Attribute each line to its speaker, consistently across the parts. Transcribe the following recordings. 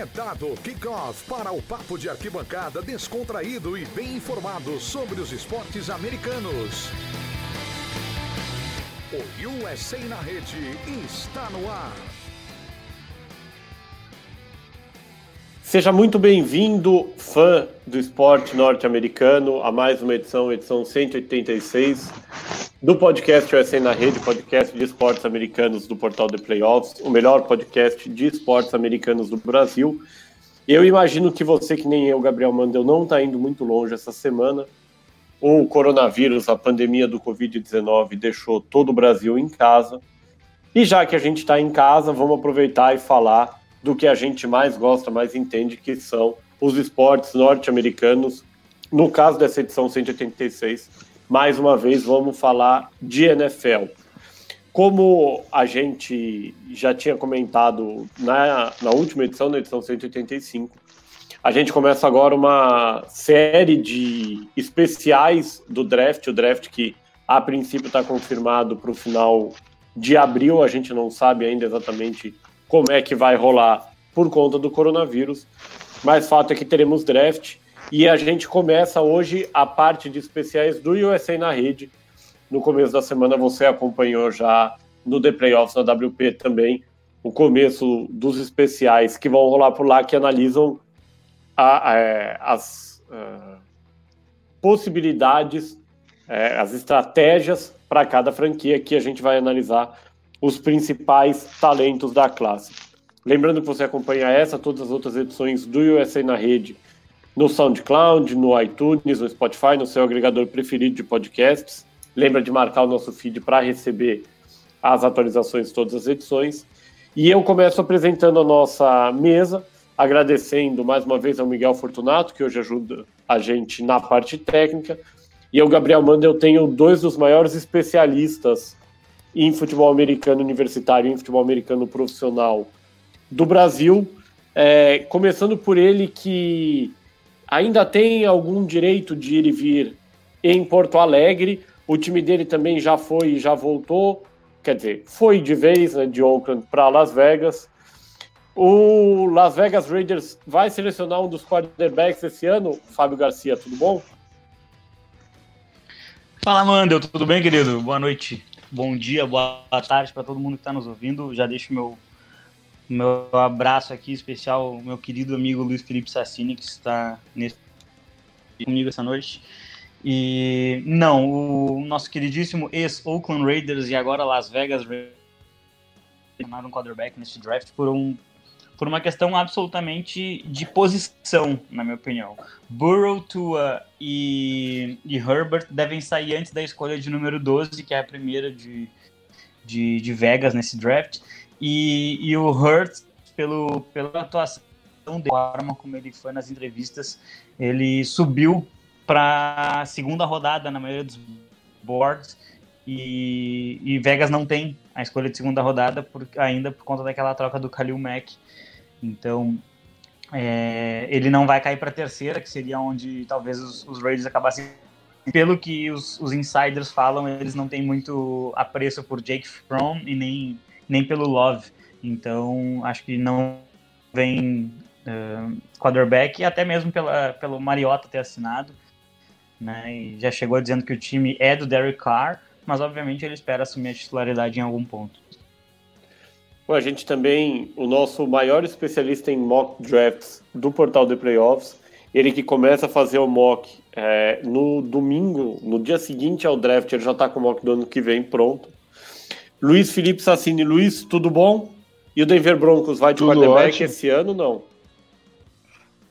Speaker 1: É dado kickoff para o papo de arquibancada descontraído e bem informado sobre os esportes americanos. O USA na rede está no ar.
Speaker 2: Seja muito bem-vindo, fã do esporte norte-americano, a mais uma edição, edição 186 do podcast USA na Rede, podcast de esportes americanos do portal The Playoffs, o melhor podcast de esportes americanos do Brasil. Eu imagino que você, que nem eu, Gabriel Mandel, não está indo muito longe essa semana. O coronavírus, a pandemia do Covid-19, deixou todo o Brasil em casa. E já que a gente está em casa, vamos aproveitar e falar do que a gente mais gosta, mais entende, que são os esportes norte-americanos. No caso dessa edição 186, mais uma vez vamos falar de NFL. Como a gente já tinha comentado na, na última edição, na edição 185, a gente começa agora uma série de especiais do draft, o draft que a princípio está confirmado para o final de abril, a gente não sabe ainda exatamente como é que vai rolar por conta do coronavírus, mas fato é que teremos draft e a gente começa hoje a parte de especiais do USA na rede. No começo da semana você acompanhou já no The Playoffs na WP também o começo dos especiais que vão rolar por lá que analisam a, a, é, as uh, possibilidades, uh, as estratégias para cada franquia que a gente vai analisar os principais talentos da classe. Lembrando que você acompanha essa, todas as outras edições do USA na rede no SoundCloud, no iTunes, no Spotify, no seu agregador preferido de podcasts. Lembra de marcar o nosso feed para receber as atualizações de todas as edições. E eu começo apresentando a nossa mesa, agradecendo mais uma vez ao Miguel Fortunato, que hoje ajuda a gente na parte técnica, e ao Gabriel Manda, eu tenho dois dos maiores especialistas em futebol americano universitário e em futebol americano profissional do Brasil. É, começando por ele que ainda tem algum direito de ir e vir em Porto Alegre. O time dele também já foi e já voltou. Quer dizer, foi de vez né, de Oakland para Las Vegas. O Las Vegas Raiders vai selecionar um dos quarterbacks esse ano. Fábio Garcia, tudo bom?
Speaker 3: Fala, Mandel, tudo bem, querido? Boa noite, bom dia, boa tarde para todo mundo que está nos ouvindo. Já deixo meu meu abraço aqui especial meu querido amigo Luiz Felipe Sassini, que está nesse, comigo essa noite. E não, o nosso queridíssimo ex-Oakland Raiders e agora Las Vegas Raiders um quarterback nesse draft por, um, por uma questão absolutamente de posição, na minha opinião. Burrow, Tua e, e Herbert devem sair antes da escolha de número 12, que é a primeira de, de, de Vegas nesse draft. E, e o Hurt, pelo, pela atuação de forma como ele foi nas entrevistas, ele subiu para a segunda rodada na maioria dos boards e, e, Vegas não tem a escolha de segunda rodada por, ainda por conta daquela troca do Khalil Mack. Então, é, ele não vai cair para terceira, que seria onde talvez os, os Raiders acabassem. Pelo que os, os, insiders falam, eles não têm muito apreço por Jake Fromm e nem nem pelo Love. Então, acho que não vem uh, quarterback, e até mesmo pela, pelo Mariota ter assinado. Né, e já chegou dizendo que o time é do Derek Carr, mas obviamente ele espera assumir a titularidade em algum ponto.
Speaker 2: Bom, a gente também, o nosso maior especialista em mock drafts do portal de playoffs, ele que começa a fazer o mock é, no domingo, no dia seguinte ao draft, ele já está com o mock do ano que vem pronto. Luiz Felipe Sassini. Luiz, tudo bom? E o Denver Broncos vai de tudo quarterback ótimo. esse ano não?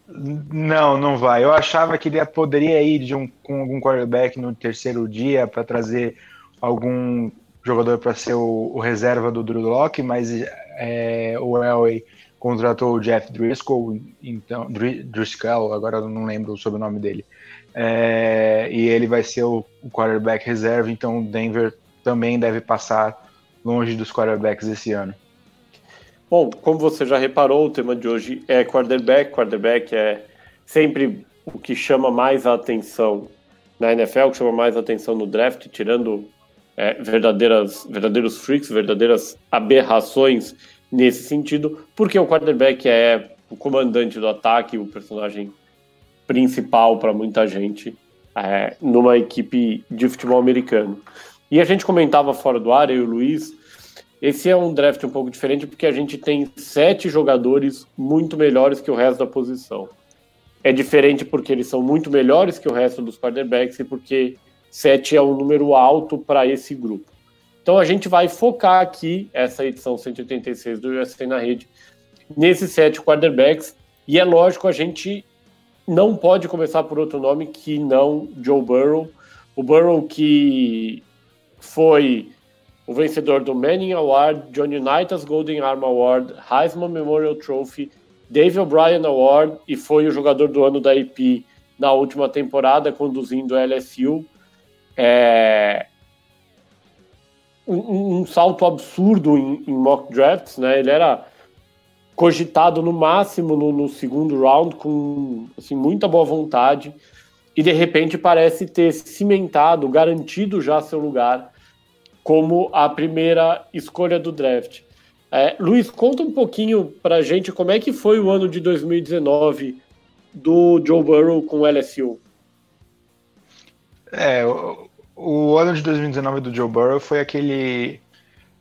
Speaker 4: Não, não vai. Eu achava que ele poderia ir um, com algum quarterback no terceiro dia para trazer algum jogador para ser o, o, reserva do Drew Locke, mas é, o Elway contratou o Jeff Driscoll, então Driscoll, agora eu não lembro o sobrenome dele, é, e ele vai ser o, o quarterback reserva, então o Denver também deve passar longe dos quarterbacks esse ano?
Speaker 2: Bom, como você já reparou, o tema de hoje é quarterback. Quarterback é sempre o que chama mais a atenção na NFL, o que chama mais a atenção no draft, tirando é, verdadeiras, verdadeiros freaks, verdadeiras aberrações nesse sentido, porque o quarterback é o comandante do ataque, o personagem principal para muita gente é, numa equipe de futebol americano. E a gente comentava fora do ar, eu e o Luiz, esse é um draft um pouco diferente porque a gente tem sete jogadores muito melhores que o resto da posição. É diferente porque eles são muito melhores que o resto dos quarterbacks e porque sete é um número alto para esse grupo. Então a gente vai focar aqui, essa edição 186 do USA na rede, nesses sete quarterbacks. E é lógico, a gente não pode começar por outro nome que não Joe Burrow. O Burrow que foi o vencedor do Manning Award, John Unitas Golden Arm Award, Heisman Memorial Trophy, Dave O'Brien Award e foi o jogador do ano da IP na última temporada, conduzindo a LSU. É... Um, um, salto absurdo em, em, mock drafts, né? Ele era cogitado no máximo no, no, segundo round com assim, muita boa vontade e de repente parece ter cimentado, garantido já seu lugar como a primeira escolha do draft. É, Luiz, conta um pouquinho pra gente como é que foi o ano de 2019 do Joe Burrow com o LSU.
Speaker 4: É, o, o ano de 2019 do Joe Burrow foi aquele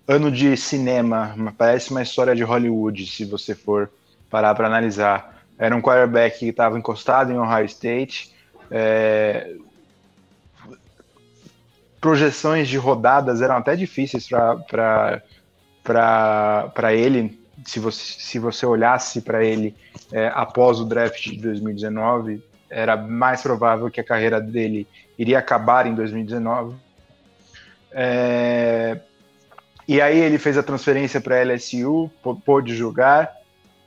Speaker 4: ano de cinema, parece uma história de Hollywood, se você for parar para analisar. Era um quarterback que estava encostado em Ohio State, é... projeções de rodadas eram até difíceis para ele, se você, se você olhasse para ele é, após o draft de 2019, era mais provável que a carreira dele iria acabar em 2019. É, e aí ele fez a transferência para a LSU, pôde jogar,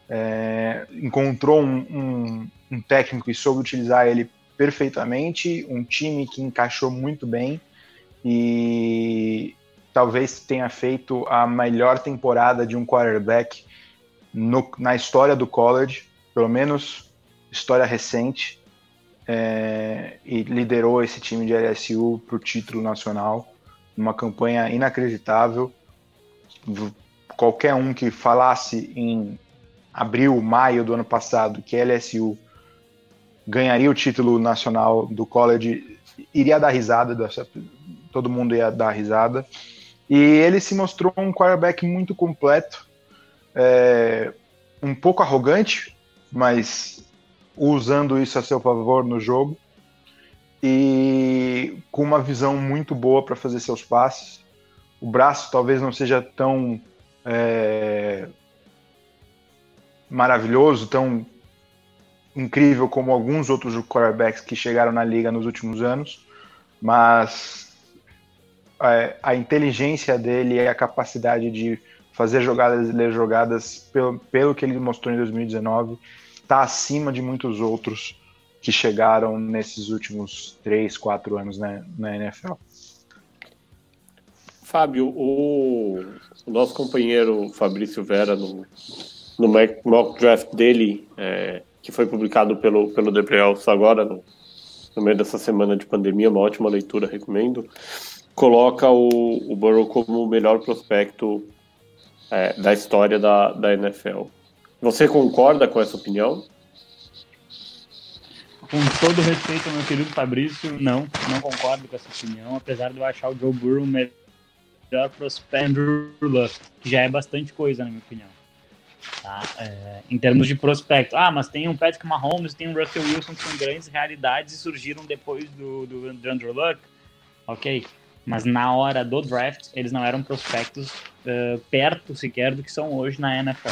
Speaker 4: é, encontrou um, um, um, técnico e soube utilizar ele perfeitamente, um time que encaixou muito bem e talvez tenha feito a melhor temporada de um quarterback no, na história do college, pelo menos história recente, é, e liderou esse time de LSU para o título nacional, uma campanha inacreditável. Qualquer um que falasse em abril, maio do ano passado que LSU ganharia o título nacional do college iria dar risada, todo mundo ia dar risada. E ele se mostrou um quarterback muito completo, é, um pouco arrogante, mas usando isso a seu favor no jogo e com uma visão muito boa para fazer seus passes o braço talvez não seja tão é, maravilhoso, tão incrível como alguns outros quarterbacks que chegaram na liga nos últimos anos, mas é, a inteligência dele e a capacidade de fazer jogadas e ler jogadas, pelo, pelo que ele mostrou em 2019, está acima de muitos outros que chegaram nesses últimos três, quatro anos na, na NFL.
Speaker 2: Fábio, o, o nosso companheiro Fabrício Vera, no, no mock draft dele, é, que foi publicado pelo, pelo Depreelso agora, no, no, meio dessa semana de pandemia, uma ótima leitura, recomendo, coloca o, o Burrow como o melhor prospecto é, da história da, da NFL. Você concorda com essa opinião?
Speaker 3: Com todo respeito ao meu querido Fabrício, não, não concordo com essa opinião, apesar de eu achar o Joe Burrow melhor prospecto que já é bastante coisa, na minha opinião. Tá? É, em termos de prospecto. Ah, mas tem um Patrick Mahomes, tem um Russell Wilson, que são grandes realidades e surgiram depois do, do, do Andrew Luck. Ok. Mas na hora do draft, eles não eram prospectos uh, perto sequer do que são hoje na NFL.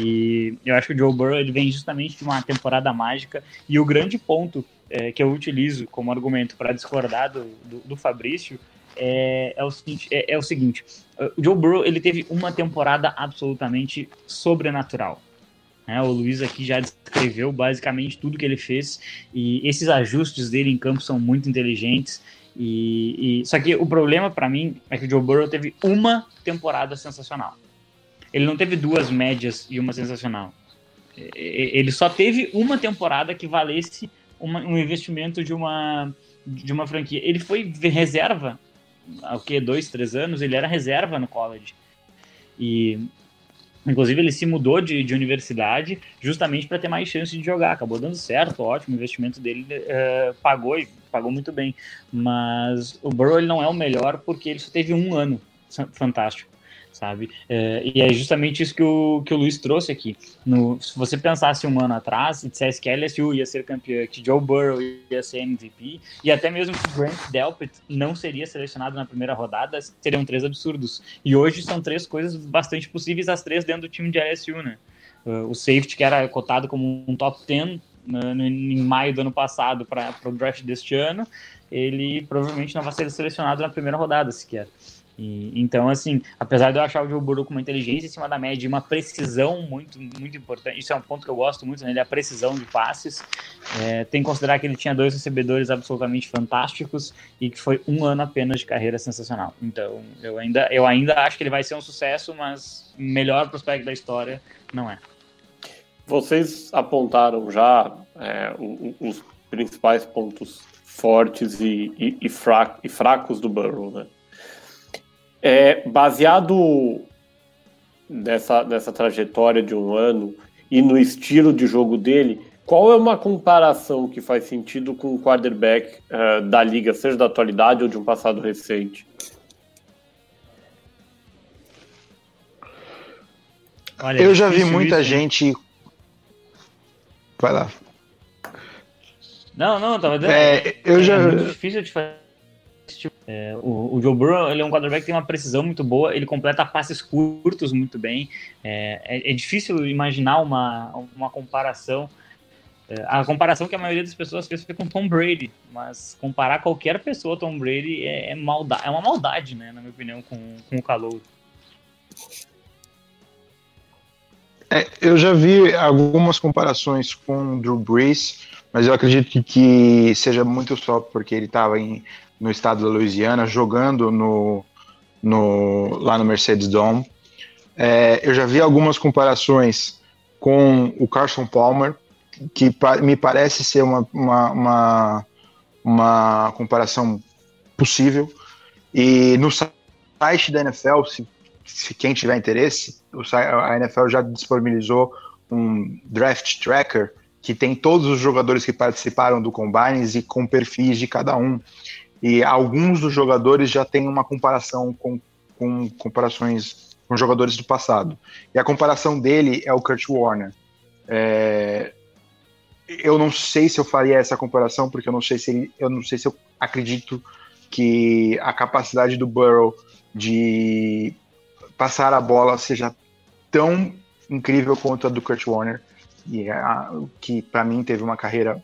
Speaker 3: E eu acho que o Joe Burrow ele vem justamente de uma temporada mágica. E o grande ponto é, que eu utilizo como argumento para discordar do, do, do Fabrício é, é, o seguinte, é, é, o seguinte, o Joe Burrow ele teve uma temporada absolutamente sobrenatural. Né? O Luiz aqui já descreveu basicamente tudo que ele fez e esses ajustes dele em campo são muito inteligentes. E, e... só que o problema para mim é que o Joe Burrow teve uma temporada sensacional. Ele não teve duas médias e uma sensacional. Ele só teve uma temporada que valesse uma, um investimento de uma de uma franquia. Ele foi reserva há o que, dois, três anos, ele era reserva no college. E Inclusive, ele se mudou de, de universidade justamente para ter mais chance de jogar. Acabou dando certo, ótimo. O investimento dele uh, pagou e pagou muito bem. Mas o Burrow ele não é o melhor porque ele só teve um ano fantástico sabe? É, e é justamente isso que o, que o Luiz trouxe aqui. No, se você pensasse um ano atrás e dissesse que LSU ia ser campeã, que Joe Burrow ia ser MVP, e até mesmo que Grant Delpit não seria selecionado na primeira rodada, seriam três absurdos. E hoje são três coisas bastante possíveis, as três dentro do time de LSU, né? Uh, o safety, que era cotado como um top 10 no, no, em maio do ano passado para o draft deste ano, ele provavelmente não vai ser selecionado na primeira rodada sequer. E, então, assim, apesar de eu achar o Burrow com uma inteligência em cima da média e uma precisão muito, muito importante, isso é um ponto que eu gosto muito nele, né, a precisão de passes. É, tem que considerar que ele tinha dois recebedores absolutamente fantásticos e que foi um ano apenas de carreira sensacional. Então, eu ainda, eu ainda acho que ele vai ser um sucesso, mas melhor prospecto da história não é.
Speaker 2: Vocês apontaram já é, os principais pontos fortes e, e, e fracos do Burrow, né? É, baseado nessa, nessa trajetória de um ano e no estilo de jogo dele, qual é uma comparação que faz sentido com o quarterback uh, da liga, seja da atualidade ou de um passado recente?
Speaker 4: Olha, eu já vi muita isso. gente. Vai lá.
Speaker 3: Não, não, tava dizendo.
Speaker 4: É, eu
Speaker 3: é
Speaker 4: já.
Speaker 3: É difícil de fazer é, o, o, Joe Burrow ele é um quarterback que tem uma precisão muito boa, ele completa passes curtos muito bem. É, é, é difícil imaginar uma, uma comparação. É, a comparação que a maioria das pessoas fez foi com Tom Brady, mas comparar qualquer pessoa Tom Brady é, é, maldade, é uma maldade, né, na minha opinião, com, com o calor.
Speaker 4: É, eu já vi algumas comparações com o Drew Brees, mas eu acredito que seja muito só porque ele estava em no estado da Louisiana, jogando no, no, lá no Mercedes Dome. É, eu já vi algumas comparações com o Carson Palmer, que me parece ser uma, uma, uma, uma, comparação possível. E no site da NFL, se, se quem tiver interesse, a NFL já disponibilizou um draft tracker que tem todos os jogadores que participaram do Combines e com perfis de cada um. E alguns dos jogadores já têm uma comparação com, com comparações com jogadores do passado. E a comparação dele é o Kurt Warner. É, eu não sei se eu faria essa comparação, porque eu não sei se eu não sei se eu acredito que a capacidade do Burrow de passar a bola seja tão incrível quanto a do Kurt Warner, e a, que para mim teve uma carreira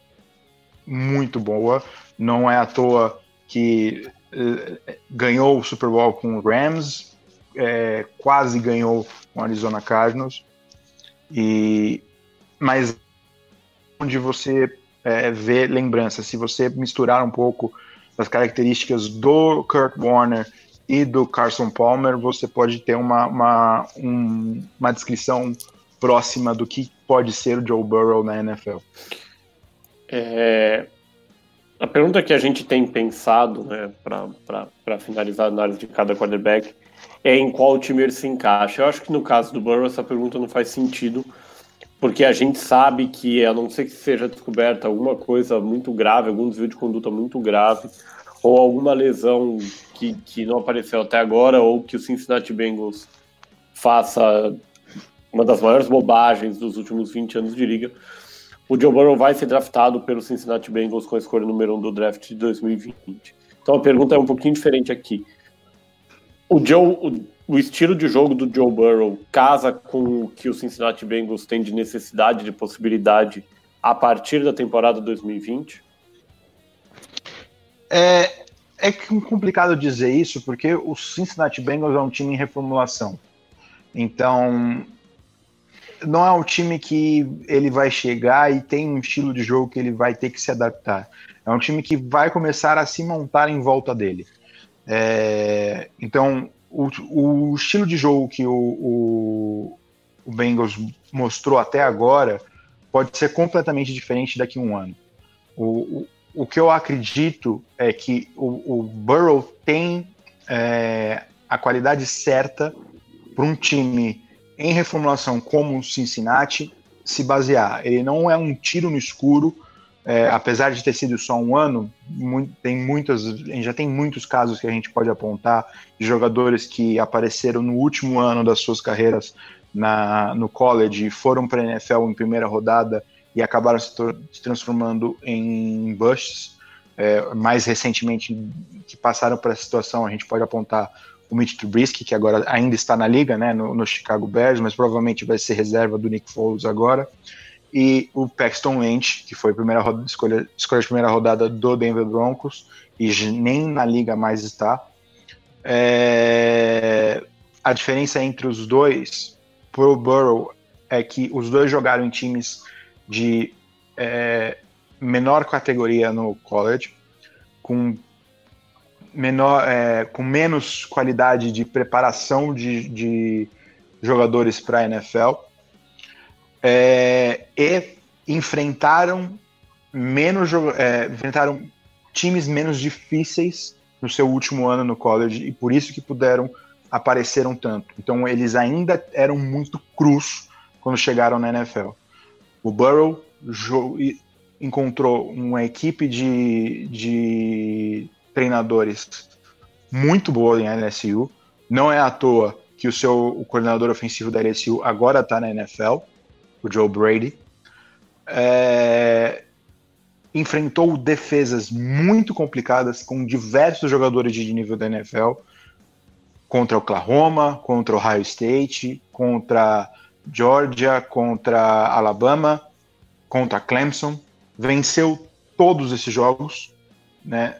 Speaker 4: muito boa. Não é à toa que uh, ganhou o Super Bowl com o Rams, é, quase ganhou com o Arizona Cardinals, e mas onde você é, vê lembranças, se você misturar um pouco das características do Kurt Warner e do Carson Palmer, você pode ter uma, uma, um, uma descrição próxima do que pode ser o Joe Burrow na NFL.
Speaker 2: É, a pergunta que a gente tem pensado, né, para finalizar a análise de cada quarterback, é em qual time ele se encaixa. Eu acho que no caso do Burrow essa pergunta não faz sentido, porque a gente sabe que, a não ser que seja descoberta alguma coisa muito grave, algum desvio de conduta muito grave, ou alguma lesão que, que não apareceu até agora, ou que o Cincinnati Bengals faça uma das maiores bobagens dos últimos 20 anos de liga, o Joe Burrow vai ser draftado pelo Cincinnati Bengals com a escolha número 1 um do draft de 2020. Então a pergunta é um pouquinho diferente aqui. O, Joe, o, o, estilo de jogo do Joe Burrow casa com o que o Cincinnati Bengals tem de necessidade, de possibilidade a partir da temporada 2020?
Speaker 4: É, é complicado dizer isso porque o Cincinnati Bengals é um time em reformulação. Então, não é um time que ele vai chegar e tem um estilo de jogo que ele vai ter que se adaptar. É um time que vai começar a se montar em volta dele. É, então, o, o, estilo de jogo que o, o, o, Bengals mostrou até agora pode ser completamente diferente daqui a um ano. O, o, que eu acredito é que o, Burrow tem é, a qualidade certa para um time em reformulação como Cincinnati se basear. Ele não é um tiro no escuro, é, apesar de ter sido só um ano, muito, tem muitas, já tem muitos casos que a gente pode apontar de jogadores que apareceram no último ano das suas carreiras na, no college, foram para a NFL em primeira rodada e acabaram se, se transformando em busts. É, mais recentemente, que passaram por essa situação, a gente pode apontar o Mitch Trubisky, que agora ainda está na liga, né, no, no, Chicago Bears, mas provavelmente vai ser reserva do Nick Foles agora, e o Paxton Lynch, que foi a primeira roda, escolha, escolha de primeira rodada do Denver Broncos, e nem na liga mais está. É, a diferença entre os dois, pro Burrow, é que os dois jogaram em times de é, menor categoria no college, com menor, é, com menos qualidade de preparação de, de jogadores para a NFL é, e enfrentaram menos é, enfrentaram times menos difíceis no seu último ano no college e por isso que puderam apareceram tanto. Então eles ainda eram muito crus quando chegaram na NFL. O Burrow encontrou uma equipe de, de treinadores muito boa em LSU. Não é à toa que o seu o coordenador ofensivo da LSU agora está na NFL, o Joe Brady. É, enfrentou defesas muito complicadas com diversos jogadores de nível da NFL, contra Oklahoma, contra Ohio State, contra Georgia, contra Alabama, contra Clemson. Venceu todos esses jogos, né?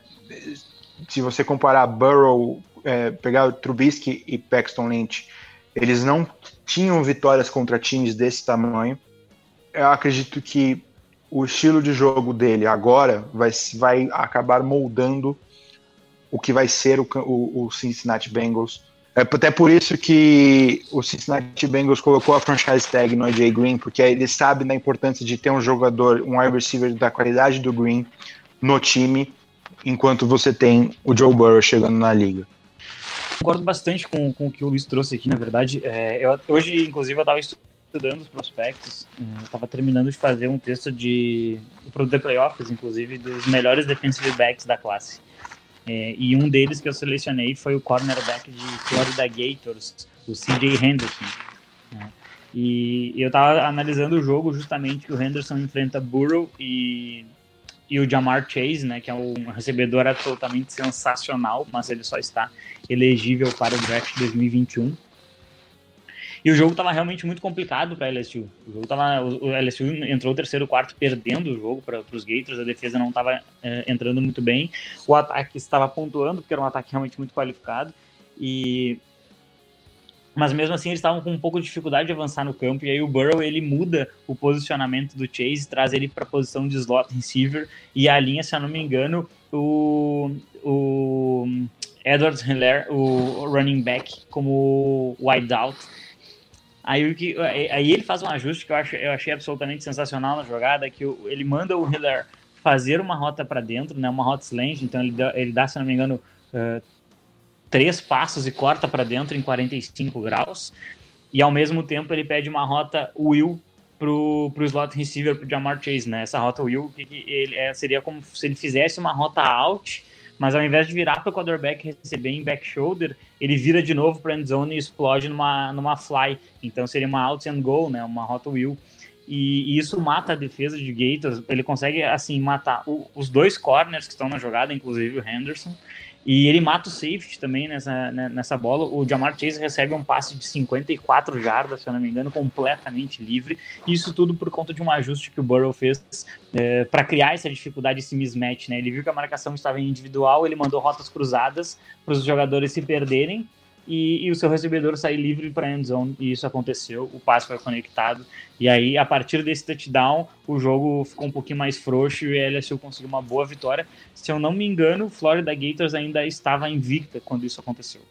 Speaker 4: Se você comparar Burrow, é, pegar Trubisky e Paxton Lynch, eles não tinham vitórias contra times desse tamanho. Eu acredito que o estilo de jogo dele agora vai, vai acabar moldando o que vai ser o, o, o Cincinnati Bengals. É até por isso que o Cincinnati Bengals colocou a franchise tag no AJ Green, porque ele sabe da importância de ter um jogador, um wide receiver da qualidade do Green no time enquanto você tem o Joe Burrow chegando na liga.
Speaker 3: Concordo bastante com, com o que o Luiz trouxe aqui, na verdade. É, eu, hoje, inclusive, eu estava estudando os prospectos, estava é, terminando de fazer um texto de o The Playoffs, inclusive, dos melhores defensive backs da classe. É, e um deles que eu selecionei foi o cornerback de Florida Gators, o CJ Henderson. É, e eu estava analisando o jogo justamente que o Henderson enfrenta Burrow e e o Jamar Chase, né, que é um recebedor absolutamente sensacional, mas ele só está elegível para o draft 2021. E o jogo estava realmente muito complicado para a LSU. O, jogo tava, o LSU entrou o terceiro quarto perdendo o jogo para os Gators, a defesa não estava é, entrando muito bem, o ataque estava pontuando, porque era um ataque realmente muito qualificado, e mas mesmo assim eles estavam com um pouco de dificuldade de avançar no campo, e aí o Burrow ele muda o posicionamento do Chase, traz ele para a posição de slot receiver, e alinha, se eu não me engano, o, o Edwards Hiller, o running back, como wideout. Aí, que, aí ele faz um ajuste que eu, acho, eu achei absolutamente sensacional na jogada, que ele manda o Hiller fazer uma rota para dentro, né, uma rota slant, então ele dá, ele dá se não me engano, uh, três passos e corta para dentro em 45 graus. E ao mesmo tempo ele pede uma rota will pro, pro slot receiver pro Jamar Chase, né? Essa rota will ele, é, seria como se ele fizesse uma rota out, mas ao invés de virar para o quarterback receber em back shoulder, ele vira de novo para end zone e explode numa, numa fly. Então seria uma out and go, né? Uma rota will. E, e, isso mata a defesa de Gators. Ele consegue, assim, matar o, os dois corners que estão na jogada, inclusive o Henderson, e ele mata o safety também nessa, né, nessa bola. O Jamar Chase recebe um passe de 54 jardas, se eu não me engano, completamente livre. Isso tudo por conta de um ajuste que o Burrow fez é, para criar essa dificuldade, esse mismatch. Né? Ele viu que a marcação estava em individual, ele mandou rotas cruzadas para os jogadores se perderem e, e, o seu recebedor sair livre para a end zone, e isso aconteceu, o passe foi conectado, e aí a partir desse touchdown o jogo ficou um pouquinho mais frouxo e a LSU conseguiu uma boa vitória. Se eu não me engano, Florida Gators ainda estava invicta quando isso aconteceu.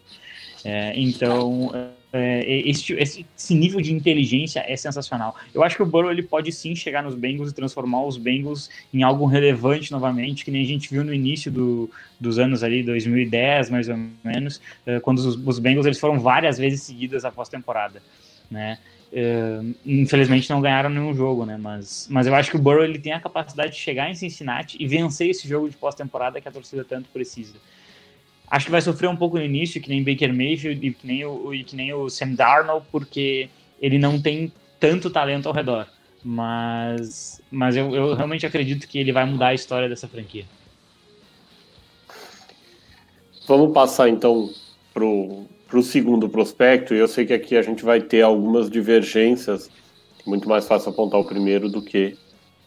Speaker 3: É, então, é, esse, esse, nível de inteligência é sensacional. Eu acho que o Burrow ele pode sim chegar nos Bengals e transformar os Bengals em algo relevante novamente, que nem a gente viu no início do, dos anos ali, 2010 mais ou menos, é, quando os, os Bengals eles foram várias vezes seguidas após temporada. né? Uh, infelizmente não ganharam nenhum jogo, né? Mas, mas eu acho que o Burrow ele tem a capacidade de chegar em Cincinnati e vencer esse jogo de pós-temporada que a torcida tanto precisa. Acho que vai sofrer um pouco no início, que nem Baker Mayfield e que nem o, e que nem o Sam Darnold, porque ele não tem tanto talento ao redor. Mas, mas eu, eu realmente acredito que ele vai mudar a história dessa franquia.
Speaker 2: Vamos passar então pro, pro segundo prospecto, eu sei que aqui a gente vai ter algumas divergências, muito mais fácil apontar o primeiro do que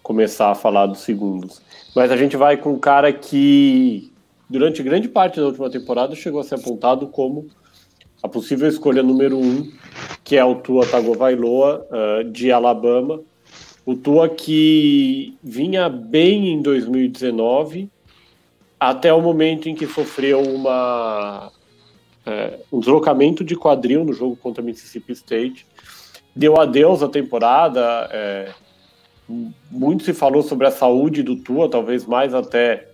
Speaker 2: começar a falar dos segundos. Mas a gente vai com um cara que, durante grande parte da última temporada, chegou a ser apontado como a possível escolha número um, que é o Tua Tagovailoa, uh, de Alabama. O Tua que vinha bem em 2019, até o momento em que sofreu uma, é, um deslocamento de quadril no jogo contra Mississippi State. Deu adeus à temporada. É, muito se falou sobre a saúde do Tua, talvez mais até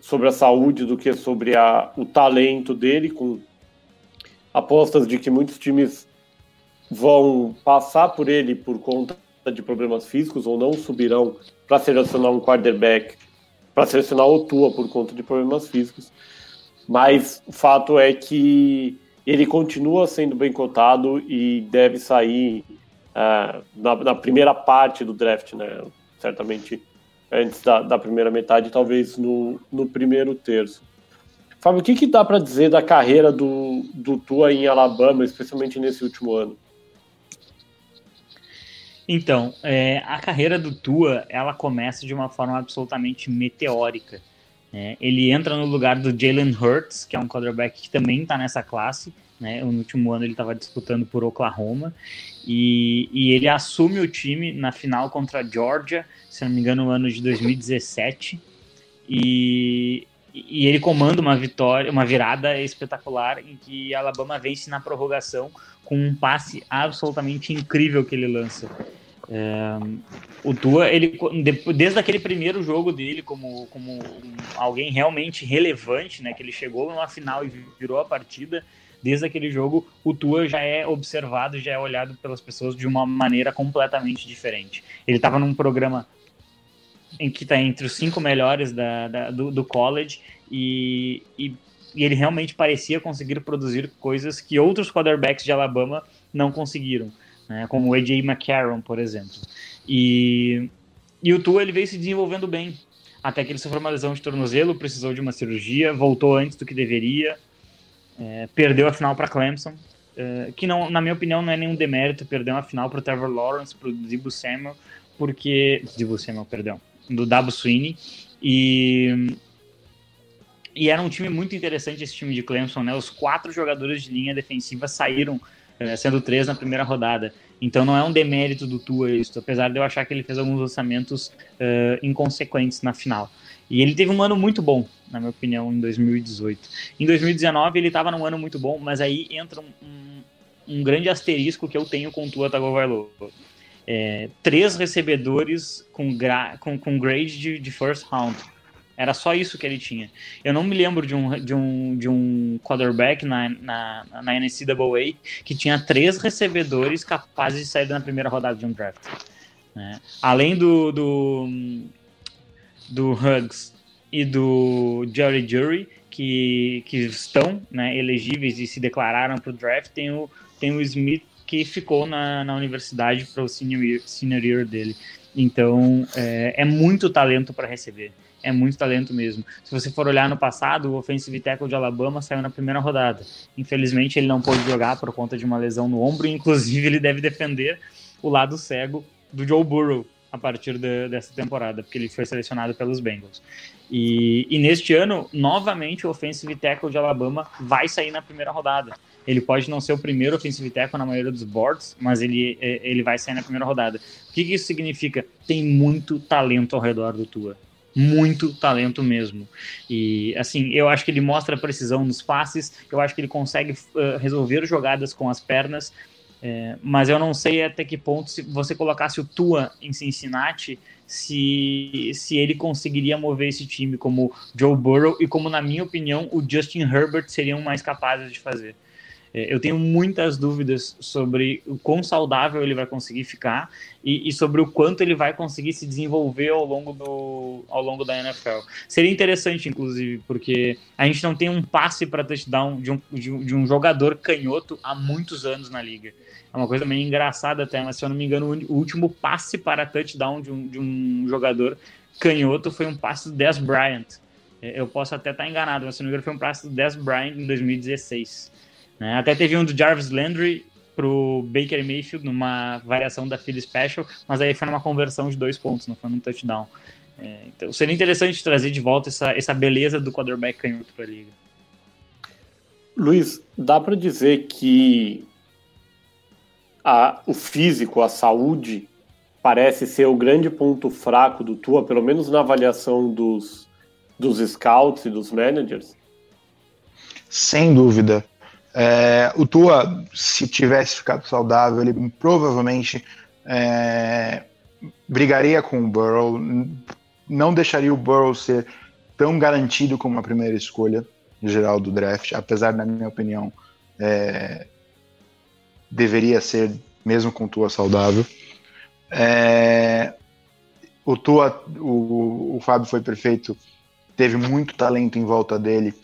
Speaker 2: sobre a saúde do que sobre a, o talento dele, com apostas de que muitos times vão passar por ele por conta de problemas físicos ou não subirão para selecionar um quarterback, para selecionar o Tua por conta de problemas físicos. Mas o fato é que ele continua sendo bem cotado e deve sair uh, na, na, primeira parte do draft, né? Certamente antes da, da primeira metade, talvez no, no primeiro terço. Fábio, o que, que dá para dizer da carreira do, do Tua em Alabama, especialmente nesse último ano?
Speaker 3: Então, é, a carreira do Tua, ela começa de uma forma absolutamente meteórica. Né? Ele entra no lugar do Jalen Hurts, que é um quarterback que também está nessa classe. Né? No último ano ele estava disputando por Oklahoma. E, e, ele assume o time na final contra a Georgia, se não me engano, no ano de 2017. E e ele comanda uma vitória, uma virada espetacular em que Alabama vence na prorrogação com um passe absolutamente incrível que ele lança. É, o Tua, ele, desde aquele primeiro jogo dele, como, como alguém realmente relevante, né, que ele chegou numa final e virou a partida, desde aquele jogo o Tua já é observado, já é olhado pelas pessoas de uma maneira completamente diferente. Ele estava num programa em que está entre os cinco melhores da, da do, do, college e, e, e, ele realmente parecia conseguir produzir coisas que outros quarterbacks de Alabama não conseguiram, né, como o AJ McCarron, por exemplo. E, e o Tua ele veio se desenvolvendo bem, até que ele sofreu uma lesão de tornozelo, precisou de uma cirurgia, voltou antes do que deveria, é, perdeu a final para Clemson, é, que não, na minha opinião não é nenhum demérito, perdeu a final para Trevor Lawrence, para o Samuel, porque Zibo Samuel, perdão, do Dabo Sweeney. E, e era um time muito interessante esse time de Clemson, né? Os quatro jogadores de linha defensiva saíram, eh, sendo três na primeira rodada. Então não é um demérito do Tua isso, apesar de eu achar que ele fez alguns lançamentos uh, inconsequentes na final. E ele teve um ano muito bom, na minha opinião, em 2018. Em 2019 ele estava num ano muito bom, mas aí entra um, um, grande asterisco que eu tenho com o Tua Tagovailoa é, três recebedores com, gra, com, com grade de, de, first round. Era só isso que ele tinha. Eu não me lembro de um, de um, de um quarterback na, na, na NCAA que tinha três recebedores capazes de sair na primeira rodada de um draft. Né? Além do, do, do Hugs e do Jerry Jury, que, que estão né, elegíveis e se declararam para o draft, tem o, tem o Smith que ficou na, na universidade para o senior year, senior year dele. Então, é, é muito talento para receber. É muito talento mesmo. Se você for olhar no passado, o offensive tackle de Alabama saiu na primeira rodada. Infelizmente, ele não pôde jogar por conta de uma lesão no ombro. Inclusive, ele deve defender o lado cego do Joe Burrow a partir de, dessa temporada, porque ele foi selecionado pelos Bengals. E, e neste ano, novamente, o offensive tackle de Alabama vai sair na primeira rodada. Ele pode não ser o primeiro offensive tackle na maioria dos boards, mas ele, é, ele vai sair na primeira rodada. O que, que isso significa? Tem muito talento ao redor do Tua. Muito talento mesmo. E, assim, eu acho que ele mostra precisão nos passes, eu acho que ele consegue uh, resolver jogadas com as pernas, é, mas eu não sei até que ponto, se você colocasse o Tua em Cincinnati, se, se ele conseguiria mover esse time como Joe Burrow e como, na minha opinião, o Justin Herbert seriam mais capazes de fazer. É, eu tenho muitas dúvidas sobre o quão saudável ele vai conseguir ficar e, e, sobre o quanto ele vai conseguir se desenvolver ao longo, do, ao longo da NFL. Seria interessante, inclusive, porque a gente não tem um passe para touchdown de um, de, de um jogador canhoto há muitos anos na liga. É uma coisa meio engraçada até, mas se eu não me engano, o último passe para touchdown de um, de um jogador canhoto foi um passe do Dez Bryant. É, eu posso até estar enganado, mas se não me engano foi um passe do Dez Bryant em 2016. Né? Até teve um do Jarvis Landry pro Baker Mayfield numa variação da Philly Special, mas aí foi numa conversão de dois pontos, não foi num touchdown. É, então seria interessante trazer de volta essa, essa beleza do quarterback canhoto para a liga.
Speaker 2: Luiz, dá para dizer que a, o físico, a saúde, parece ser o grande ponto fraco do Tua, pelo menos na avaliação dos, dos scouts e dos managers?
Speaker 4: Sem dúvida. É, o Tua, se tivesse ficado saudável, ele provavelmente é, brigaria com o Burrow, não deixaria o Burrow ser tão garantido como a primeira escolha geral do draft, apesar, na minha opinião, é, deveria ser mesmo com Tua saudável. É, o Tua, o, o Fábio foi perfeito, teve muito talento em volta dele.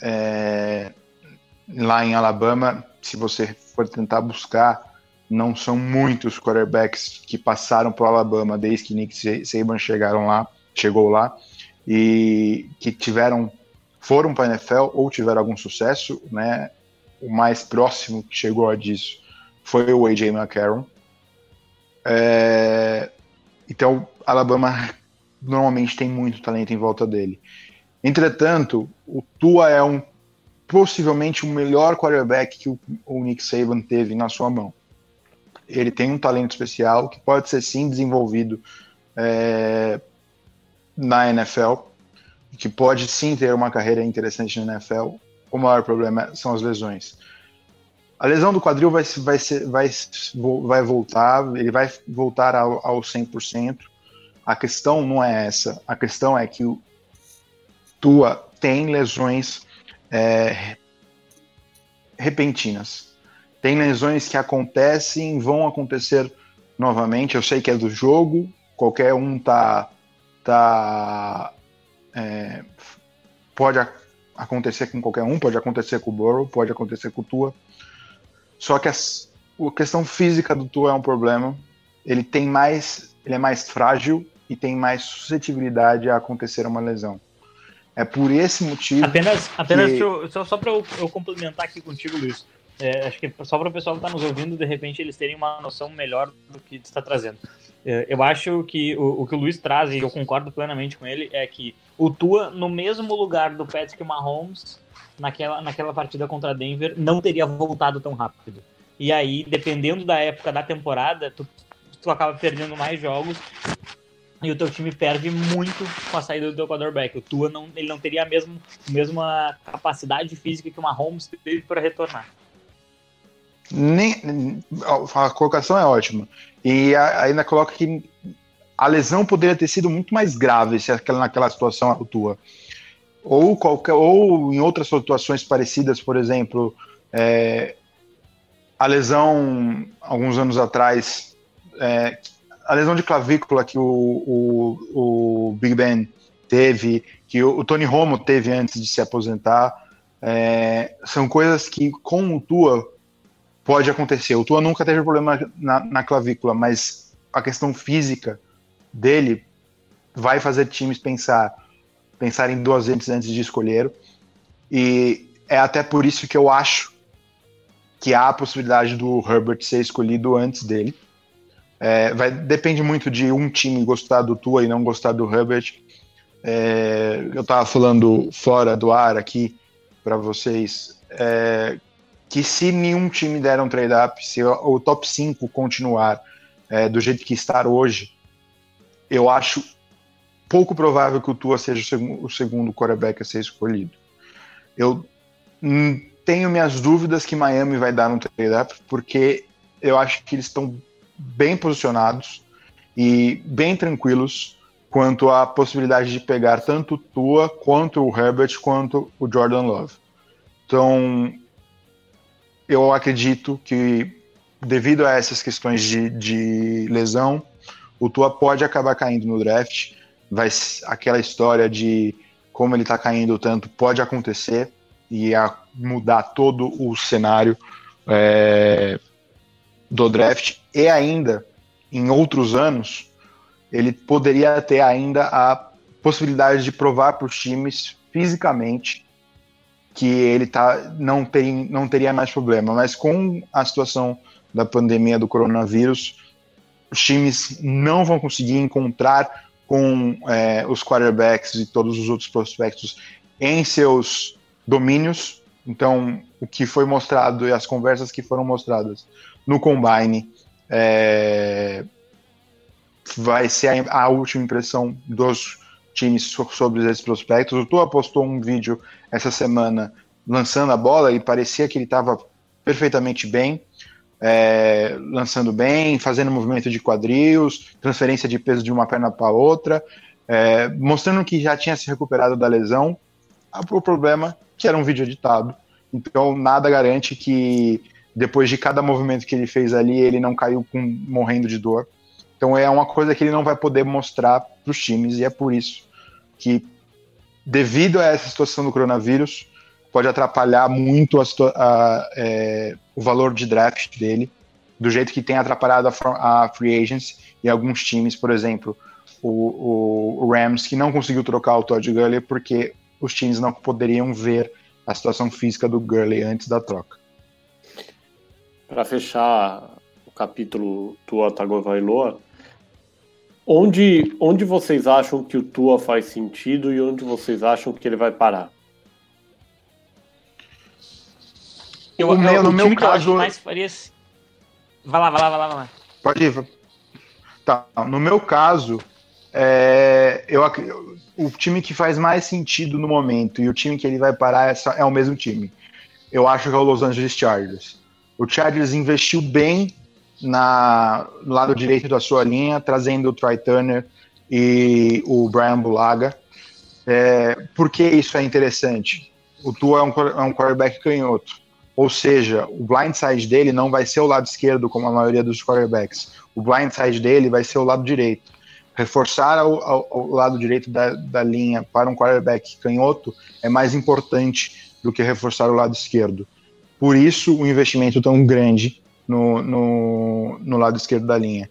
Speaker 4: É, lá em Alabama, se você for tentar buscar, não são muitos quarterbacks que passaram para o Alabama desde que Nick Saban chegaram lá, chegou lá e que tiveram foram para NFL ou tiveram algum sucesso, né? O mais próximo que chegou a disso foi o AJ McCarron. É, então, Alabama normalmente tem muito talento em volta dele. Entretanto, o Tua é um possivelmente o melhor quarterback que o, o Nick Saban teve na sua mão. Ele tem um talento especial que pode ser sim desenvolvido é, na NFL, que pode sim ter uma carreira interessante na NFL. O maior problema são as lesões. A lesão do quadril vai, vai, vai, vai voltar, ele vai voltar ao, ao 100%. A questão não é essa. A questão é que o Tua tem lesões é, repentinas. Tem lesões que acontecem, vão acontecer novamente. Eu sei que é do jogo, qualquer um tá, tá é, pode acontecer com qualquer um, pode acontecer com o Burrow, pode acontecer com o Tua. Só que a, a questão física do Tua é um problema. Ele tem mais, ele é mais frágil e tem mais suscetibilidade a acontecer uma lesão. É por esse motivo.
Speaker 3: Apenas, apenas que... eu, só, só para eu, eu, complementar aqui contigo, Luiz. É, acho que só para o pessoal que está nos ouvindo, de repente eles terem uma noção melhor do que está trazendo. É, eu acho que o, o, que o Luiz traz, e eu concordo plenamente com ele, é que o Tua, no mesmo lugar do Patrick Mahomes, naquela, naquela partida contra Denver, não teria voltado tão rápido. E aí, dependendo da época da temporada, tu, tu acaba perdendo mais jogos e o teu time perde muito com a saída do teu quarterback. O Tua não, ele não teria a mesma, mesma capacidade física que o Mahomes teve para retornar.
Speaker 4: Nem, a colocação é ótima. E ainda coloca que a lesão poderia ter sido muito mais grave se aquela, naquela situação a tua. Ou, qualquer, ou em outras situações parecidas, por exemplo, é, a lesão alguns anos atrás, é, a lesão de clavícula que o, o, o Big Ben teve, que o, o, Tony Romo teve antes de se aposentar, é, são coisas que com o Tua pode acontecer. O Tua nunca teve problema na, na clavícula, mas a questão física dele vai fazer times pensar pensarem duas vezes antes de escolher. E é até por isso que eu acho que há a possibilidade do Herbert ser escolhido antes dele. É, vai, depende muito de um time gostar do Tua e não gostar do Herbert. É, eu estava falando fora do ar aqui para vocês é, que se nenhum time der um trade-up, se o, o, top 5 continuar é, do jeito que está hoje, eu acho pouco provável que o Tua seja o, seg o segundo quarterback a ser escolhido. Eu tenho minhas dúvidas que Miami vai dar um trade-up, porque eu acho que eles estão bem posicionados e bem tranquilos quanto à possibilidade de pegar tanto o Tua, quanto o Herbert, quanto o Jordan Love. Então, eu acredito que, devido a essas questões de, de lesão, o Tua pode acabar caindo no draft. Vai aquela história de como ele está caindo tanto pode acontecer e a mudar todo o cenário é, do draft e ainda em outros anos ele poderia ter ainda a possibilidade de provar para os times fisicamente que ele tá, não, ter, não teria mais problema. Mas com a situação da pandemia do coronavírus, os times não vão conseguir encontrar com é, os quarterbacks e todos os outros prospectos em seus domínios. Então, o que foi mostrado e as conversas que foram mostradas no Combine é, vai ser a, a, última impressão dos times sobre esses prospectos. O Tua postou um vídeo essa semana lançando a bola e parecia que ele estava perfeitamente bem, é, lançando bem, fazendo movimento de quadris, transferência de peso de uma perna para outra, é, mostrando que já tinha se recuperado da lesão. O problema é que era um vídeo editado, então nada garante que depois de cada movimento que ele fez ali, ele não caiu com, morrendo de dor. Então é uma coisa que ele não vai poder mostrar para os times, e é por isso que devido a essa situação do coronavírus, pode atrapalhar muito a, a, é, o valor de draft dele, do jeito que tem atrapalhado a, a free agents e alguns times, por exemplo, o, o, Rams, que não conseguiu trocar o Todd Gurley porque os times não poderiam ver a situação física do Gurley antes da troca.
Speaker 2: Para fechar o capítulo Tua Tagovailoa, Onde, onde vocês acham que o Tua faz sentido e onde vocês acham que ele vai parar?
Speaker 3: Eu, o meu, no meu caso. mais faria... Vai lá, vai lá, vai lá, vai lá.
Speaker 4: Pode ir. Tá, no meu caso, é, eu, o time que faz mais sentido no momento e o time que ele vai parar é, é o mesmo time. Eu acho que é o Los Angeles Chargers. O Chargers investiu bem na, no lado direito da sua linha, trazendo o Troy Turner e o Brian Bulaga. É, por que isso é interessante? O Tua é um, é um quarterback canhoto, ou seja, o blindside dele não vai ser o lado esquerdo como a maioria dos quarterbacks. O blindside dele vai ser o lado direito. Reforçar o lado direito da, da linha para um quarterback canhoto é mais importante do que reforçar o lado esquerdo. Por isso, o investimento tão grande no, no, no lado esquerdo da linha.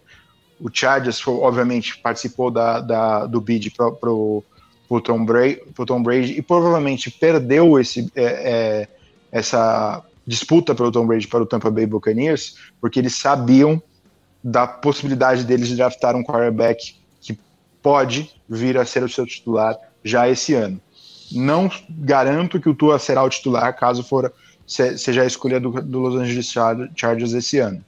Speaker 4: O Chargers, obviamente, participou da, da do bid para o Tom, Brady, Tom Brady e provavelmente perdeu esse, é, é, essa disputa pelo Tom Brady para o Tampa Bay Buccaneers, porque eles sabiam da possibilidade deles de draftar um quarterback que pode vir a ser o seu titular já esse ano. Não garanto que o Tua será o titular caso for seja a escolha do, do Los Angeles Chargers esse ano.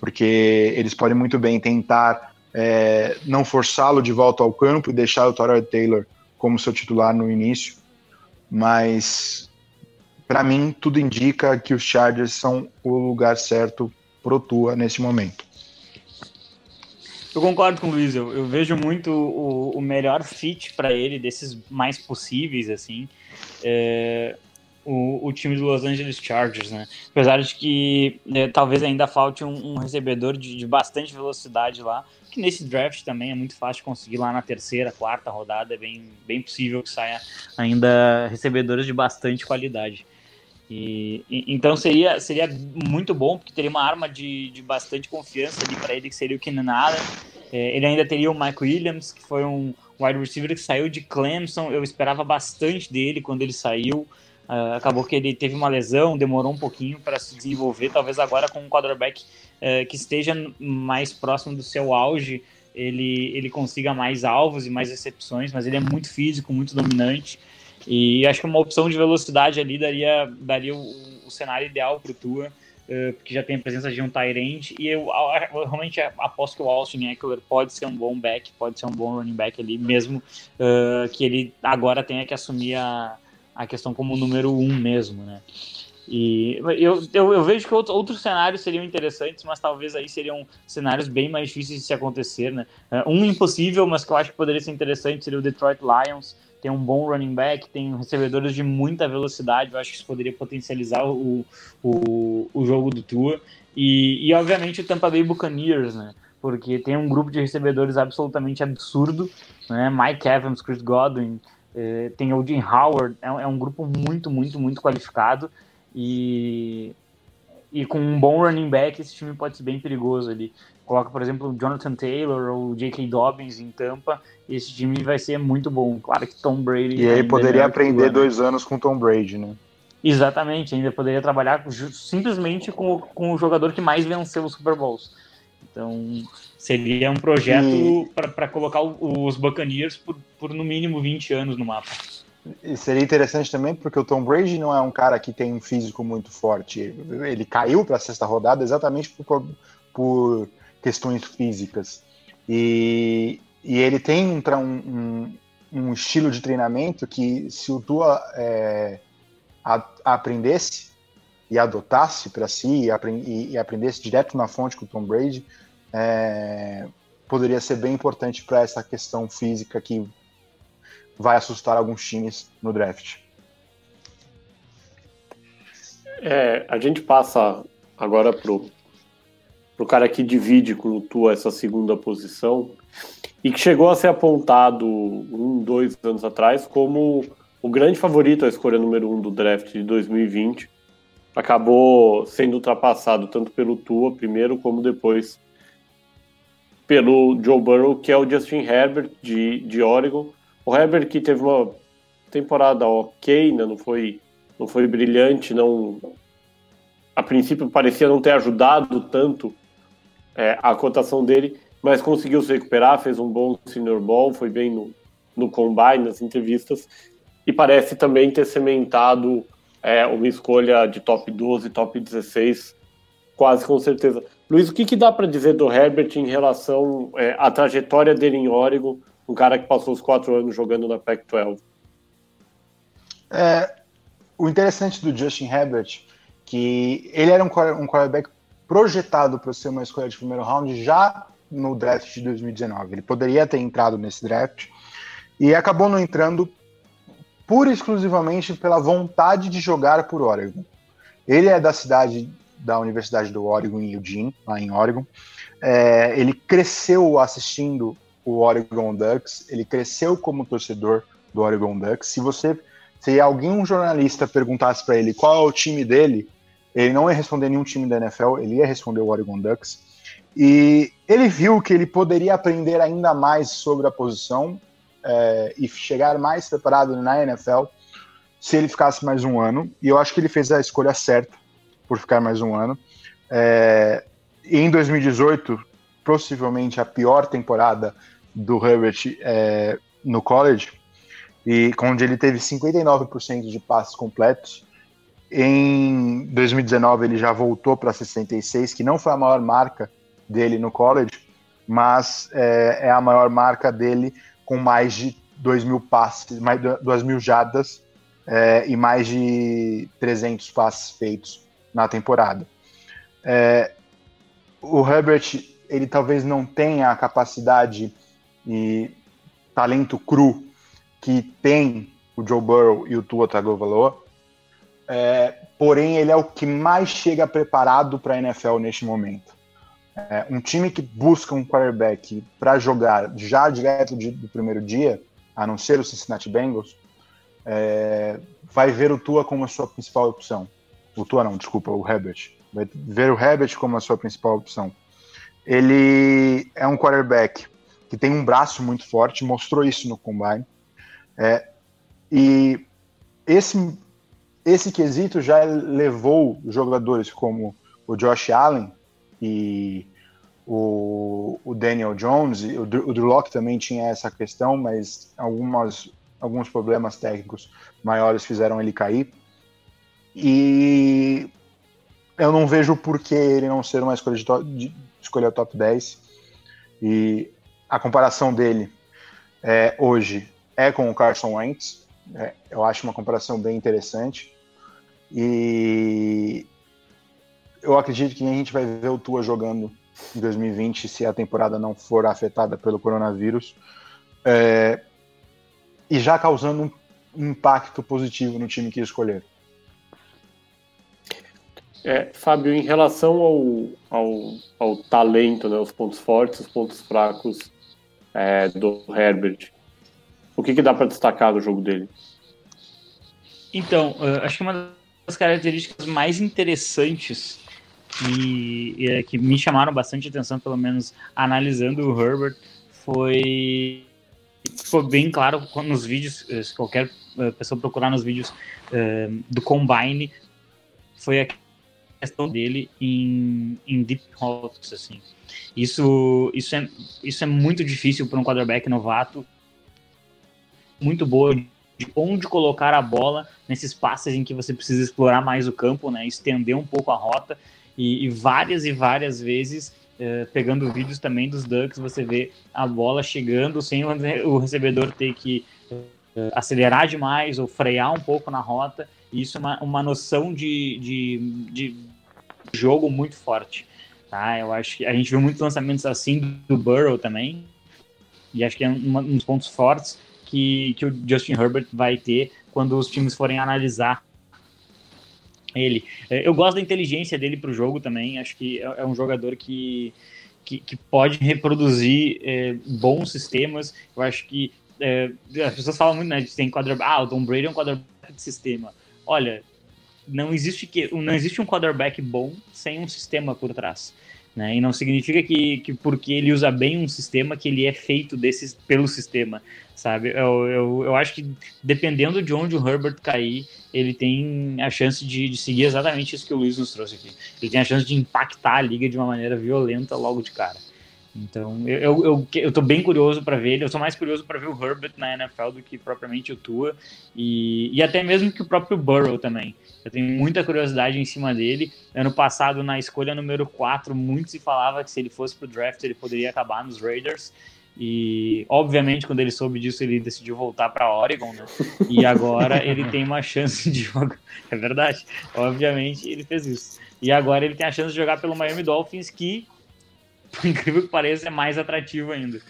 Speaker 4: Porque eles podem muito bem tentar é, não forçá-lo de volta ao campo e deixar o Torrey Taylor como seu titular no início, mas para mim tudo indica que os Chargers são o lugar certo pro Tua nesse momento.
Speaker 3: Eu concordo com o Luiz, eu, eu vejo muito o, o melhor fit para ele, desses mais possíveis, assim. É, o, o time do Los Angeles Chargers, né? Apesar de que né, talvez ainda falte um, um recebedor de, de, bastante velocidade lá, que nesse draft também é muito fácil conseguir lá na terceira, quarta rodada, é bem, bem possível que saia ainda recebedores de bastante qualidade. E, e, então seria, seria muito bom, porque teria uma arma de, de bastante confiança ali para ele, que seria o Keenan Allen. É, ele ainda teria o Mike Williams, que foi um wide receiver que saiu de Clemson. Eu esperava bastante dele quando ele saiu. Uh, acabou que ele teve uma lesão, demorou um pouquinho para se desenvolver. Talvez agora com um quarterback uh, que esteja mais próximo do seu auge, ele, ele consiga mais alvos e mais recepções, mas ele é muito físico, muito dominante. E acho que uma opção de velocidade ali daria, daria o, o cenário ideal para o Tua, uh, porque já tem a presença de um Tyrant. E eu, eu, realmente aposto que o Austin Eckler pode ser um bom back, pode ser um bom running back ali, mesmo que ele agora tenha que assumir a a questão como número um mesmo, né? E eu, eu, eu, vejo que outros cenários seriam interessantes, mas talvez aí seriam cenários bem mais difíceis de se acontecer, né? É, um impossível, mas que eu acho que poderia ser interessante seria o Detroit Lions. tem um bom running back, tem recebedores de muita velocidade. Eu acho que isso poderia potencializar o, o, o jogo do Tua. E, e, obviamente, o Tampa Bay Buccaneers, né? Porque tem um grupo de recebedores absolutamente absurdo, né? Mike Evans, Chris Godwin, tem o Jim Howard, é, é um grupo muito, muito, muito qualificado. E, e com um bom running back, esse time pode ser bem perigoso ali. Coloca, por exemplo, o Jonathan Taylor ou o J.K. Dobbins em Tampa, esse time vai ser muito bom. Claro que Tom Brady.
Speaker 4: E aí poderia aprender dois anos com Tom Brady, né?
Speaker 3: Exatamente, ainda poderia trabalhar simplesmente com, com o jogador que mais venceu os Super Bowls. Então, seria um projeto e... para colocar os Buccaneers por, por no mínimo 20 anos no mapa.
Speaker 4: E seria interessante também porque o Tom Brady não é um cara que tem um físico muito forte. Ele caiu para a sexta rodada exatamente por, por questões físicas. E, e ele tem um, um, um, estilo de treinamento que, se o Tua é, a, aprendesse e adotasse para si e, e, aprendesse direto na fonte com o Tom Brady, é, poderia ser bem importante para essa questão física que vai assustar alguns times no draft.
Speaker 2: É, a gente passa agora pro pro cara que divide com o Tua essa segunda posição e que chegou a ser apontado um, dois anos atrás como o grande favorito à escolha número um do draft de 2020. Acabou sendo ultrapassado tanto pelo Tua primeiro como depois pelo Joe Burrow, que é o Justin Herbert de, de Oregon. O Herbert que teve uma temporada ok, né? não foi não foi brilhante, não a princípio parecia não ter ajudado tanto é, a cotação dele, mas conseguiu se recuperar, fez um bom senior ball, foi bem no, no combine, nas entrevistas, e parece também ter cementado é, uma escolha de top 12, top 16, quase com certeza. Luiz, o que, que dá para dizer do Herbert em relação é, à trajetória dele em Oregon, um cara que passou os quatro anos jogando na Pac-12?
Speaker 4: É, o interessante do Justin Herbert que ele era um, um quarterback projetado para ser uma escolha de primeiro round já no draft de 2019. Ele poderia ter entrado nesse draft e acabou não entrando pura e exclusivamente pela vontade de jogar por Oregon. Ele é da cidade da Universidade do Oregon em Eugene, lá em Oregon. É, ele cresceu assistindo o Oregon Ducks, ele cresceu como torcedor do Oregon Ducks. Se você, se alguém um jornalista perguntasse para ele qual é o time dele, ele não ia responder nenhum time da NFL, ele ia responder o Oregon Ducks. E ele viu que ele poderia aprender ainda mais sobre a posição é, e chegar mais preparado na NFL se ele ficasse mais um ano. E eu acho que ele fez a escolha certa por ficar mais um ano. É, em 2018, possivelmente a pior temporada do Herbert é, no college, e onde ele teve 59% de passes completos em 2019 ele já voltou para 66, que não foi a maior marca dele no college, mas é, é a maior marca dele com mais de 2 mil passes, mais de 2 mil jadas é, e mais de 300 passes feitos na temporada. É, o Herbert, ele talvez não tenha a capacidade e talento cru que tem o Joe Burrow e o Tua Tagovailoa, é, porém ele é o que mais chega preparado para a NFL neste momento. É, um time que busca um quarterback para jogar já direto de, do primeiro dia, a não ser o Cincinnati Bengals, é, vai ver o Tua como a sua principal opção. O Tua não, desculpa, o Herbert. Vai ver o Herbert como a sua principal opção. Ele é um quarterback que tem um braço muito forte, mostrou isso no combine. É, e esse esse quesito já levou jogadores como o Josh Allen e o, o Daniel Jones, o, o Drew Locke também tinha essa questão, mas algumas, alguns problemas técnicos maiores fizeram ele cair. E eu não vejo por que ele não ser uma escolha de, to de escolher top 10. E a comparação dele é, hoje é com o Carson Wentz. É, eu acho uma comparação bem interessante. E eu acredito que a gente vai ver o Tua jogando em 2020 se a temporada não for afetada pelo coronavírus. É, e já causando um impacto positivo no time que escolher.
Speaker 2: É, Fábio, em relação ao, ao, ao, talento, né, os pontos fortes, os pontos fracos é, do Herbert, o que, que dá para destacar do jogo dele?
Speaker 3: Então, acho que uma das características mais interessantes que, que me chamaram bastante atenção, pelo menos analisando o Herbert, foi ficou bem claro nos vídeos, se qualquer eh, pessoa procurar nos vídeos uh, do Combine, foi questão dele em, em deep holes, assim. Isso, isso, é, isso é muito difícil para um quarterback novato, muito boa de onde colocar a bola nesses passes em que você precisa explorar mais o campo, né, estender um pouco a rota, e, e várias e várias vezes é, pegando vídeos também dos Ducks, você vê a bola chegando sem o recebedor ter que é, acelerar demais ou frear um pouco na rota. E isso é uma, uma noção de, de, de jogo muito forte. Tá? Eu acho que a gente viu muitos lançamentos assim do Burrow também. E acho que é um, dos pontos fortes que, que o Justin Herbert vai ter quando os times forem analisar ele. É, eu gosto da inteligência dele para o jogo também. Acho que é, é um jogador que, que, que pode reproduzir é, bons sistemas. Eu acho que é, as pessoas falam muito, né? De tem quarterback. Ah, o Tom Brady é um quarterback de sistema. Olha, não existe que não existe um quarterback bom sem um sistema por trás. Né? E não significa que, que porque ele usa bem um sistema que ele é feito desse, pelo sistema, sabe? Eu, eu, eu acho que dependendo de onde o Herbert cair, ele tem a chance de, de seguir exatamente isso que o Luiz nos trouxe aqui. Ele tem a chance de impactar a liga de uma maneira violenta logo de cara. Então, eu, eu, eu, eu tô bem curioso para ver ele. Eu sou mais curioso para ver o Herbert na NFL do que propriamente o Tua. E, e até mesmo que o próprio Burrow também. Eu tenho muita curiosidade em cima dele. Ano passado, na escolha número 4, muito se falava que se ele fosse pro draft, ele poderia acabar nos Raiders. E, obviamente, quando ele soube disso, ele decidiu voltar para Oregon, né? E agora ele tem uma chance de jogar. É verdade. Obviamente, ele fez isso. E agora ele tem a chance de jogar pelo Miami Dolphins, que por incrível que pareça, é mais atrativo ainda.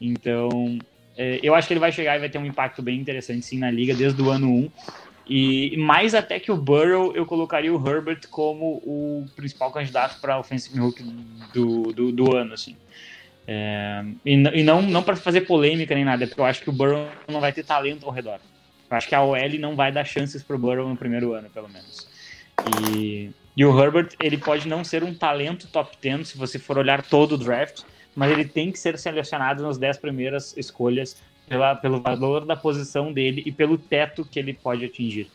Speaker 3: Então, é, eu acho que ele vai chegar e vai ter um impacto bem interessante sim na liga desde o ano 1. E mais até que o Burrow, eu colocaria o Herbert como o principal candidato para offensive hook do, do, do ano, assim. É, e, e, não, não para fazer polêmica nem nada, porque eu acho que o Burrow não vai ter talento ao redor. Eu acho que a OL não vai dar chances para o Burrow no primeiro ano, pelo menos. E e o Herbert, ele pode não ser um talento top 10 se você for olhar todo o draft, mas ele tem que ser selecionado nas 10 primeiras escolhas pela, pelo valor da posição dele e pelo teto que ele pode atingir.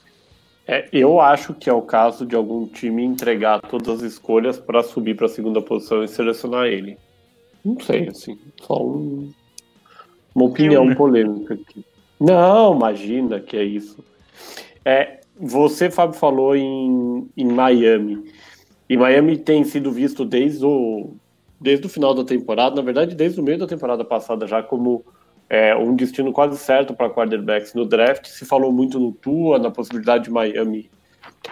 Speaker 2: É, eu acho que é o caso de algum time entregar todas as escolhas para subir para a segunda posição e selecionar ele. Não sei, assim, só um, uma opinião eu, né? polêmica aqui. Não, imagina que é isso. É, você, Fábio, falou em, em Miami. E Miami tem sido visto desde o, desde o final da temporada, na verdade, desde o meio da temporada passada, já como é, um destino quase certo para quarterbacks no draft. Se falou muito no Tua, na possibilidade de Miami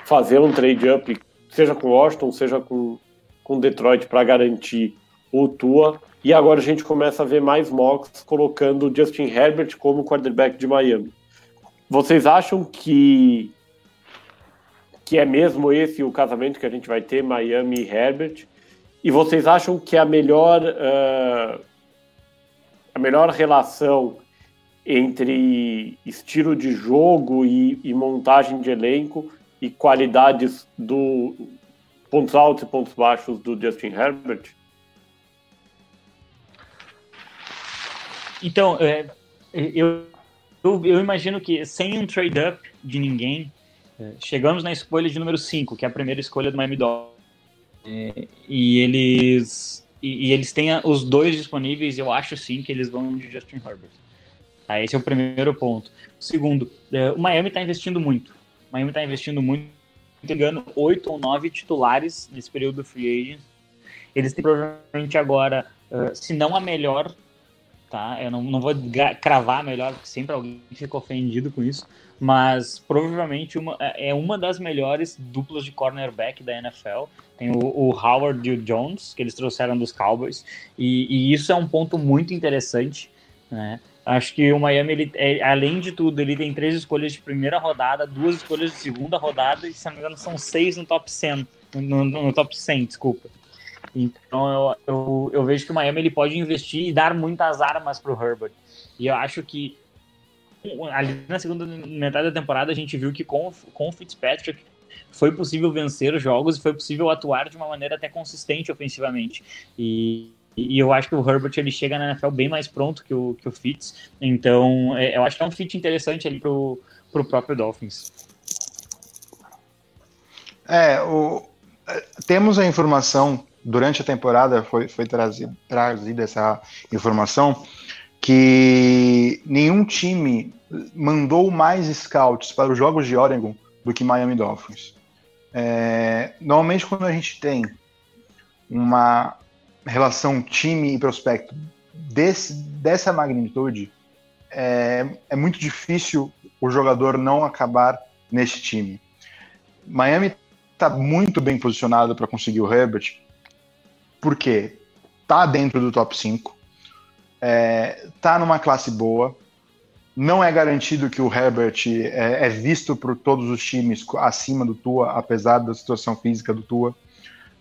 Speaker 2: fazer um trade-up, seja com Washington, seja com, com Detroit, para garantir o Tua. E agora a gente começa a ver mais mocks colocando Justin Herbert como quarterback de Miami. Vocês acham que que é mesmo esse o casamento que a gente vai ter, Miami e Herbert. E vocês acham que a melhor, uh, a melhor relação entre estilo de jogo e, e, montagem de elenco e qualidades do pontos altos e pontos baixos do Justin Herbert?
Speaker 3: Então, é, eu, eu, eu imagino que sem um trade-up de ninguém, é, chegamos na escolha de número 5, que é a primeira escolha do Miami Dolphins. É, e eles e, e, eles têm os dois disponíveis, eu acho sim que eles vão de Justin Herbert. Tá, esse é o primeiro ponto. Segundo, é, o Miami está investindo muito. O Miami está investindo muito, engano, oito ou nove titulares nesse período do free agent. Eles têm provavelmente agora, uh, se não a melhor, tá? Eu não, não vou cravar a melhor, porque sempre alguém fica ofendido com isso mas provavelmente uma, é, é uma das melhores duplas de cornerback da NFL. Tem o, o Howard e o Jones, que eles trouxeram dos Cowboys, e, e, isso é um ponto muito interessante, né? Acho que o Miami, ele, é, além de tudo, ele tem três escolhas de primeira rodada, duas escolhas de segunda rodada, e se não me engano, são seis no top 100. No, no top 100, desculpa. Então eu, eu, eu, vejo que o Miami ele pode investir e dar muitas armas para o Herbert. E eu acho que ali na segunda metade da temporada a gente viu que com, com o Fitzpatrick foi possível vencer os jogos e foi possível atuar de uma maneira até consistente ofensivamente. E, e eu acho que o Herbert ele chega na NFL bem mais pronto que o, que o Fitz. Então é, eu acho que é um fit interessante ali pro, pro próprio Dolphins.
Speaker 4: É, o, é, temos a informação durante a temporada foi, foi trazida essa informação que nenhum time mandou mais scouts para os jogos de Oregon do que Miami Dolphins. É, normalmente, quando a gente tem uma relação time e prospecto desse, dessa magnitude, é, é muito difícil o jogador não acabar nesse time. Miami está muito bem posicionado para conseguir o Herbert, porque está dentro do top 5, é, tá numa classe boa, não é garantido que o Herbert é, é, visto por todos os times acima do Tua, apesar da situação física do Tua.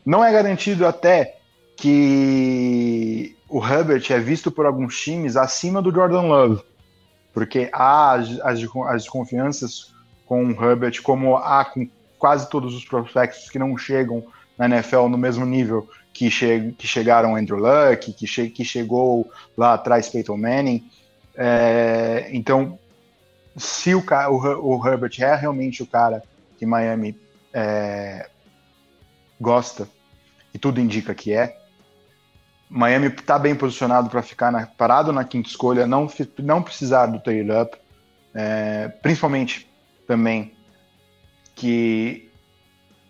Speaker 4: Não é garantido até que o Herbert é visto por alguns times acima do Jordan Love, porque há as, as, as desconfianças com o Herbert, como há com quase todos os prospectos que não chegam na NFL no mesmo nível que, che que chegaram Andrew Luck, que, che que chegou lá atrás Peyton Manning. É, então, se o, o, o, Herbert é realmente o cara que Miami é, gosta, e tudo indica que é, Miami está bem posicionado para ficar na, parado na quinta escolha, não, não precisar do trade up, é, principalmente também que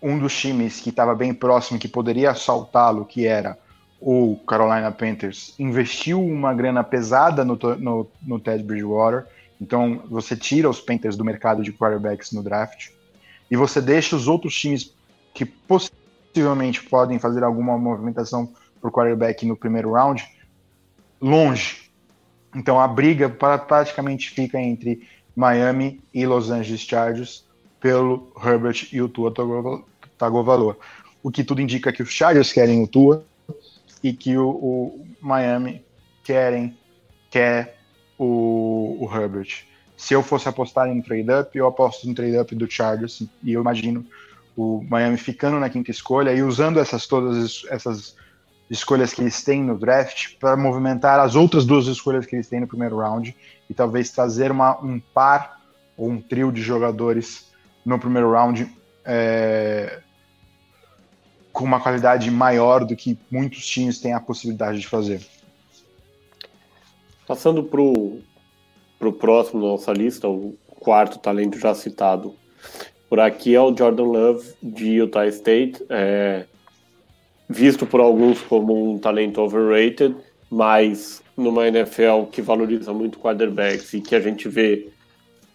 Speaker 4: um dos times que estava bem próximo, que poderia assaltá-lo, que era o Carolina Panthers investiu uma grana pesada no, no, no Ted Bridgewater, então você tira os Panthers do mercado de quarterbacks no draft e você deixa os outros times que possivelmente podem fazer alguma movimentação por quarterback no primeiro round longe. Então a briga praticamente fica entre Miami e Los Angeles Chargers pelo Herbert e o Tua Tagovailoa. O que tudo indica que os Chargers querem o Tua e que o, o Miami querem quer o, o, Herbert. Se eu fosse apostar em trade-up, eu aposto no trade-up do Chargers e eu imagino o Miami ficando na quinta escolha e usando essas todas essas escolhas que eles têm no draft para movimentar as outras duas escolhas que eles têm no primeiro round e talvez trazer uma, um par ou um trio de jogadores no primeiro round é, com uma qualidade maior do que muitos times têm a possibilidade de fazer.
Speaker 2: Passando para o próximo da nossa lista, o quarto talento já citado por aqui é o Jordan Love de Utah State, é, visto por alguns como um talento overrated, mas numa NFL que valoriza muito quarterbacks e que a gente vê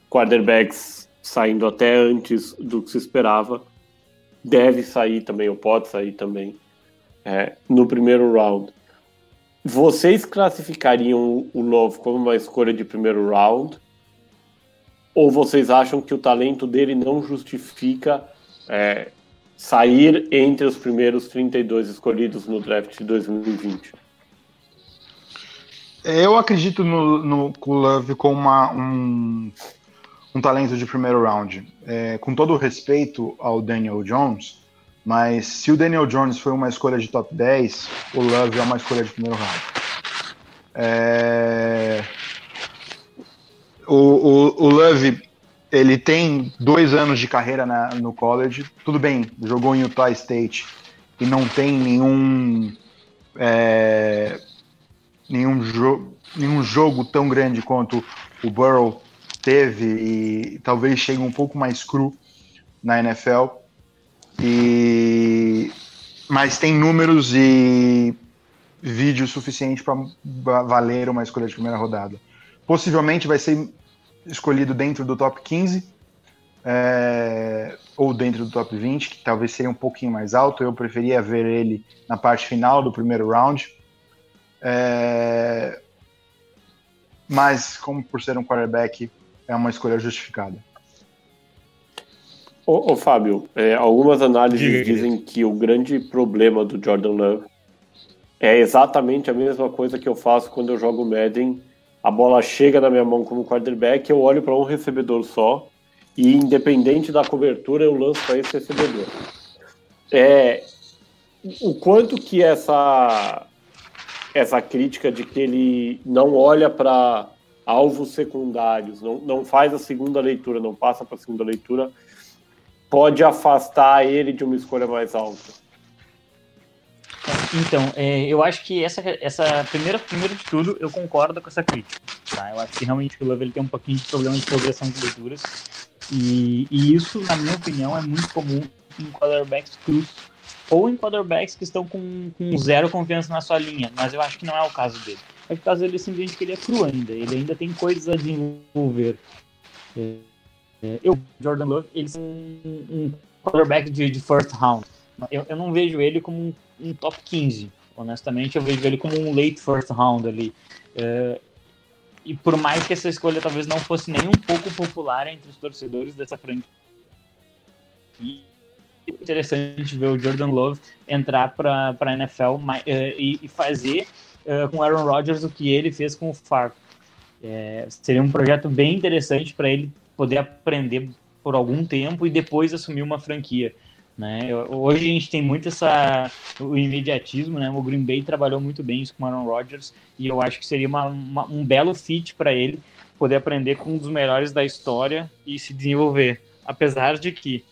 Speaker 2: quarterbacks saindo até antes do que se esperava, deve sair também, ou pode sair também, é, no primeiro round. Vocês classificariam o Love como uma escolha de primeiro round? Ou vocês acham que o talento dele não justifica é, sair entre os primeiros 32 escolhidos no draft de 2020?
Speaker 4: Eu acredito no, no Love como uma, um, um talento de primeiro round. É, com todo o respeito ao Daniel Jones, mas se o Daniel Jones foi uma escolha de top 10, o Love é uma escolha de primeiro round. É... O, o, o, Love, ele tem dois anos de carreira na, no college. Tudo bem, jogou em Utah State e não tem nenhum é, nenhum, jo nenhum jogo tão grande quanto o Burrow teve e talvez chegue um pouco mais cru na NFL. E mas tem números e vídeos suficientes para valer uma escolha de primeira rodada. Possivelmente vai ser escolhido dentro do top 15 é, ou dentro do top 20, que talvez seria um pouquinho mais alto. Eu preferia ver ele na parte final do primeiro round. É, mas como por ser um quarterback, é uma escolha justificada.
Speaker 2: Ô, ô Fábio, é, algumas análises Diga, dizem que o grande problema do Jordan Love é exatamente a mesma coisa que eu faço quando eu jogo Madden. A bola chega na minha mão como quarterback, eu olho para um recebedor só e, independente da cobertura, eu lanço para esse recebedor. É, o quanto que essa essa crítica de que ele não olha para alvos secundários, não, não faz a segunda leitura, não passa para a segunda leitura, pode afastar ele de uma escolha mais alta?
Speaker 3: Então, é, eu acho que essa, essa primeira, primeiro de tudo, eu concordo com essa crítica. Tá? Eu acho que realmente o Love ele tem um pouquinho de problema de progressão de leituras. E, e isso, na minha opinião, é muito comum em quarterbacks cruz ou em quarterbacks que estão com, com zero confiança na sua linha. Mas eu acho que não é o caso dele. É o caso dele simplesmente que ele é cru ainda. Ele ainda tem coisas a desenvolver. É, é, eu, Jordan Love, ele é um, quarterback de, de first round. Eu, eu não vejo ele como um um top 15. Honestamente, eu vejo ele como um late first round ali. É, e por mais que essa escolha talvez não fosse nem um pouco popular entre os torcedores dessa franquia, interessante ver o Jordan Love entrar para a NFL é, e, e, fazer com o Aaron Rodgers o que ele fez com o Farco. É, seria um projeto bem interessante para ele poder aprender por algum tempo e depois assumir uma franquia. Né? Hoje a gente tem muito essa, o imediatismo, né? O Green Bay trabalhou muito bem isso com o Aaron Rodgers e eu acho que seria uma, uma, um belo fit para ele poder aprender com um dos melhores da história e se desenvolver. Apesar de que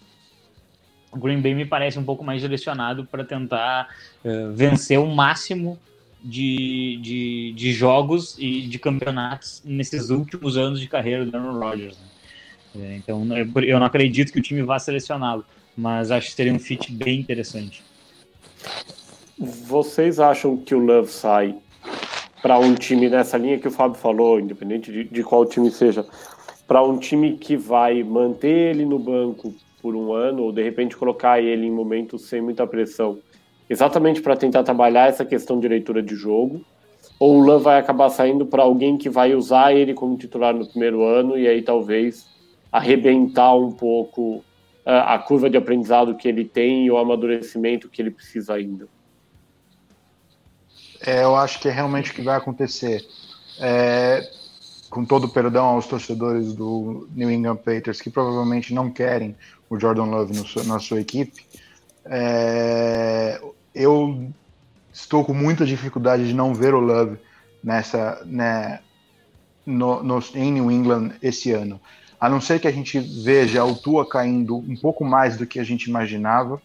Speaker 3: o Green Bay me parece um pouco mais direcionado para tentar uh, vencer o máximo de, de, de, jogos e de campeonatos nesses últimos anos de carreira do Aaron Rodgers. Né? É, então eu não acredito que o time vá selecioná-lo mas acho que seria um fit bem interessante.
Speaker 2: Vocês acham que o Love sai para um time nessa linha que o Fábio falou, independente de, de qual time seja, para um time que vai manter ele no banco por um ano ou de repente colocar ele em momentos sem muita pressão, exatamente para tentar trabalhar essa questão de leitura de jogo? Ou o Love vai acabar saindo para alguém que vai usar ele como titular no primeiro ano e aí talvez arrebentar um pouco a curva de aprendizado que ele tem e o amadurecimento que ele precisa ainda?
Speaker 4: É, eu acho que é realmente o que vai acontecer. É, com todo perdão aos torcedores do New England Patriots, que provavelmente não querem o Jordan Love no, na sua equipe, é, eu estou com muita dificuldade de não ver o Love nessa, né, no, no, em New England esse ano a não ser que a gente veja o Tua caindo um pouco mais do que a gente imaginava,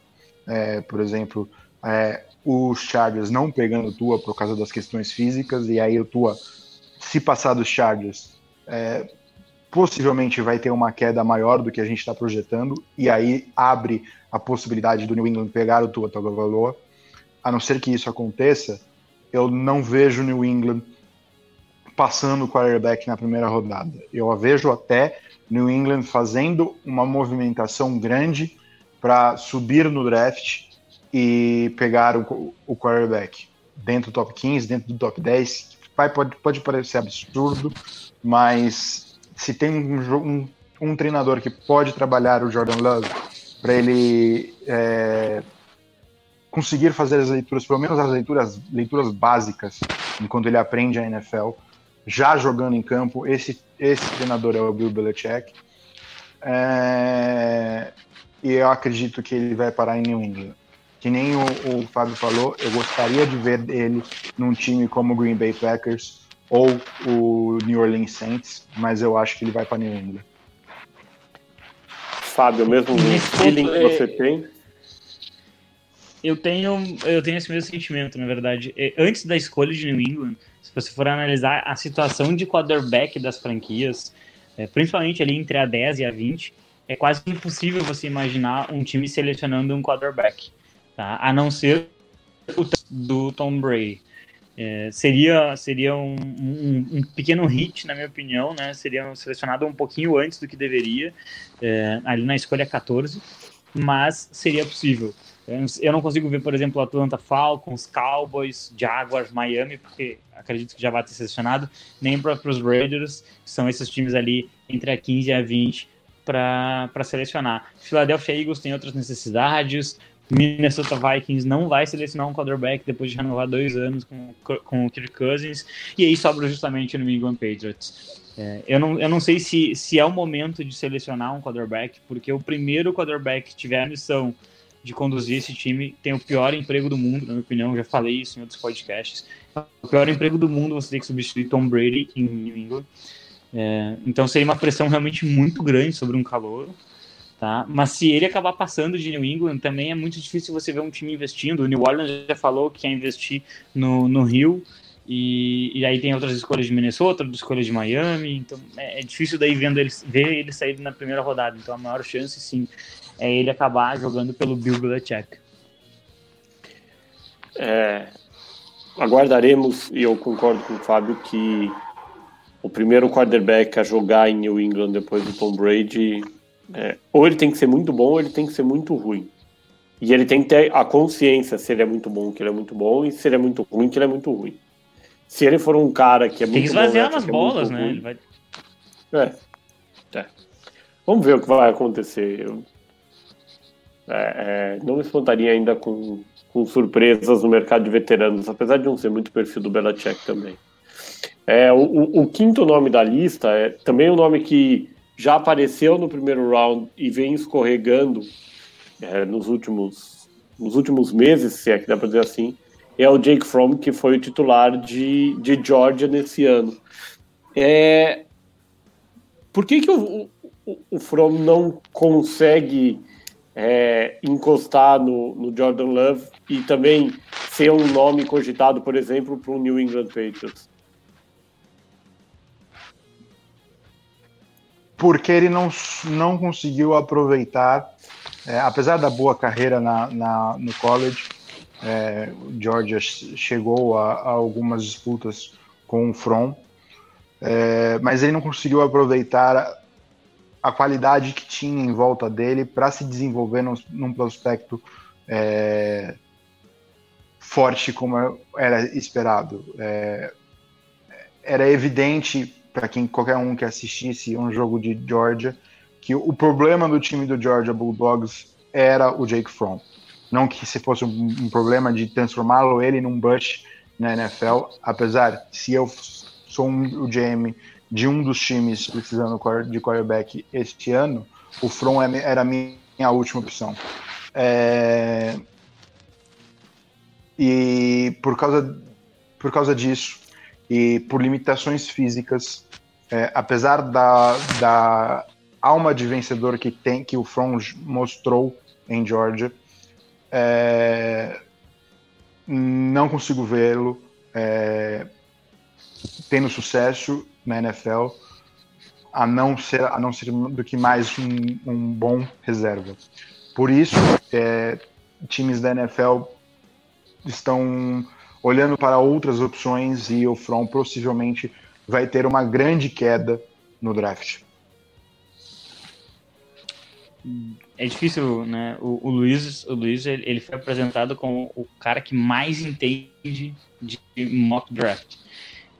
Speaker 4: é, por exemplo, é, os Chargers não pegando o Tua por causa das questões físicas, e aí o Tua, se passar dos Chargers, é, possivelmente vai ter uma queda maior do que a gente está projetando, e aí abre a possibilidade do New England pegar o Tua Tagovailoa. A não ser que isso aconteça, eu não vejo New England passando o quarterback na primeira rodada. Eu a vejo até New England fazendo uma movimentação grande para subir no draft e pegar o, o quarterback dentro do top 15, dentro do top 10. Vai, pode, pode parecer absurdo, mas se tem um, um, um treinador que pode trabalhar o Jordan Love para ele é, conseguir fazer as leituras, pelo menos as leituras, leituras básicas, enquanto ele aprende a NFL, já jogando em campo. Esse, esse treinador é o Bill Belichick. É, e eu acredito que ele vai parar em New England. Que nem o, o Fábio falou, eu gostaria de ver ele num time como o Green Bay Packers ou o New Orleans Saints, mas eu acho que ele vai para New England.
Speaker 2: Fábio, mesmo feeling que você tem?
Speaker 3: Eu tenho, eu tenho esse mesmo sentimento, na verdade. É, antes da escolha de New England, se você for analisar a situação de quarterback das franquias, é, principalmente ali entre a 10 e a 20, é quase impossível você imaginar um time selecionando um quarterback, tá? a não ser o do Tom Brady. É, seria seria um, um, um, pequeno hit, na minha opinião, né? Seria selecionado um pouquinho antes do que deveria, é, ali na escolha 14, mas seria possível. Eu não consigo ver, por exemplo, Atlanta Falcons, Cowboys, Jaguars, Miami, porque acredito que já vai ter selecionado, nem para os Raiders, que são esses times ali entre a 15 e a 20 para selecionar. Philadelphia Eagles tem outras necessidades, Minnesota Vikings não vai selecionar um quarterback depois de renovar dois anos com, com o Kirk Cousins, e aí sobra justamente o New England Patriots. É, eu, não, eu não sei se, se é o momento de selecionar um quarterback, porque o primeiro quarterback que tiver a missão de conduzir esse time tem o pior emprego do mundo, na minha opinião, já falei isso em outros podcasts. O pior emprego do mundo você tem que substituir Tom Brady em New England. É, então seria uma pressão realmente muito grande sobre um calor. Tá? Mas se ele acabar passando de New England, também é muito difícil você ver um time investindo. O New Orleans já falou que quer investir no, no Rio, e, e aí tem outras escolhas de Minnesota, outras escolhas de Miami, então é, é difícil daí vendo ele, ver ele sair na primeira rodada. Então a maior chance, sim, é ele acabar jogando pelo Bill Belichick.
Speaker 2: É, aguardaremos, e eu concordo com o Fábio, que o primeiro quarterback a jogar em New England depois do Tom Brady é, ou ele tem que ser muito bom ou ele tem que ser muito ruim. E ele tem que ter a consciência se ele é muito bom, que ele é muito bom, e se ele é muito ruim, que ele é muito ruim. Se ele for um cara que é muito
Speaker 3: Tem que esvaziar bom, umas bolas, é né?
Speaker 2: Vai... É. é. Vamos ver o que vai acontecer. Eu... É, é, não me espantaria ainda com, com, surpresas no mercado de veteranos, apesar de não ser muito perfil do Belichick também. É, o, o, quinto nome da lista é também um nome que já apareceu no primeiro round e vem escorregando é, nos, últimos, nos últimos meses, se é que dá para dizer assim, é o Jake Fromm, que foi o titular de, de Georgia nesse ano. É, por que, que o, o, o Fromm não consegue é, encostar no, no, Jordan Love e também ser um nome cogitado, por exemplo, para o New England Patriots?
Speaker 4: porque ele não, não conseguiu aproveitar, é, apesar da boa carreira na, na no college, é, Georgia chegou a, a, algumas disputas com o From, é, mas ele não conseguiu aproveitar a, qualidade que tinha em volta dele para se desenvolver num, num prospecto é, forte como era esperado. É, era evidente para quem qualquer um que assistisse um jogo de Georgia, que o problema do time do Georgia Bulldogs era o Jake Fromm. Não que se fosse um, um problema de transformá-lo ele num Bush na NFL, apesar se eu sou um, o GM de um dos times precisando de quarterback este ano, o From é era a minha última opção. É... E por causa, por causa disso, e por limitações físicas, é, apesar da, da alma de vencedor que tem que o From mostrou em Georgia, é, não consigo vê-lo é, tendo sucesso na NFL, a não ser a não ser do que mais um, um bom reserva. Por isso, é, times da NFL estão olhando para outras opções e o From possivelmente vai ter uma grande queda no draft.
Speaker 3: É difícil, né? O, o Luiz, o Luiz ele foi apresentado como o cara que mais entende de mock draft.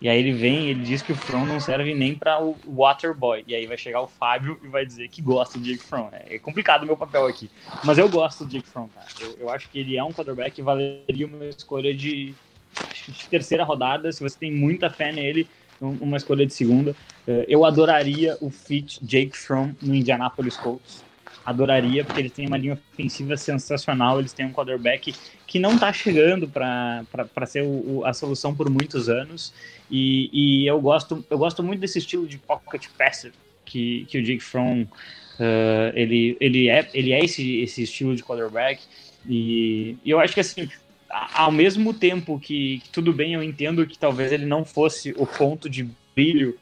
Speaker 3: E aí ele vem ele diz que o From não serve nem para o Waterboy. E aí vai chegar o Fábio e vai dizer que gosta do Jake From. É complicado o meu papel aqui. Mas eu gosto do Jake From, cara. Eu, eu acho que ele é um quarterback que valeria uma escolha de de terceira rodada, se você tem muita fé nele, uma escolha de segunda. Eh, eu adoraria o fit Jake Fromm no Indianapolis Colts. Adoraria, porque eles têm uma linha ofensiva sensacional, eles têm um quarterback que não está chegando para ser o, o, a solução por muitos anos. E, e, eu, gosto, eu gosto muito desse estilo de pocket passer que, que o Jake Fromm uh, ele, ele é, ele é esse, esse estilo de quarterback. E, e eu acho que assim, ao mesmo tempo que, que, tudo bem, eu entendo que talvez ele não fosse o ponto de brilho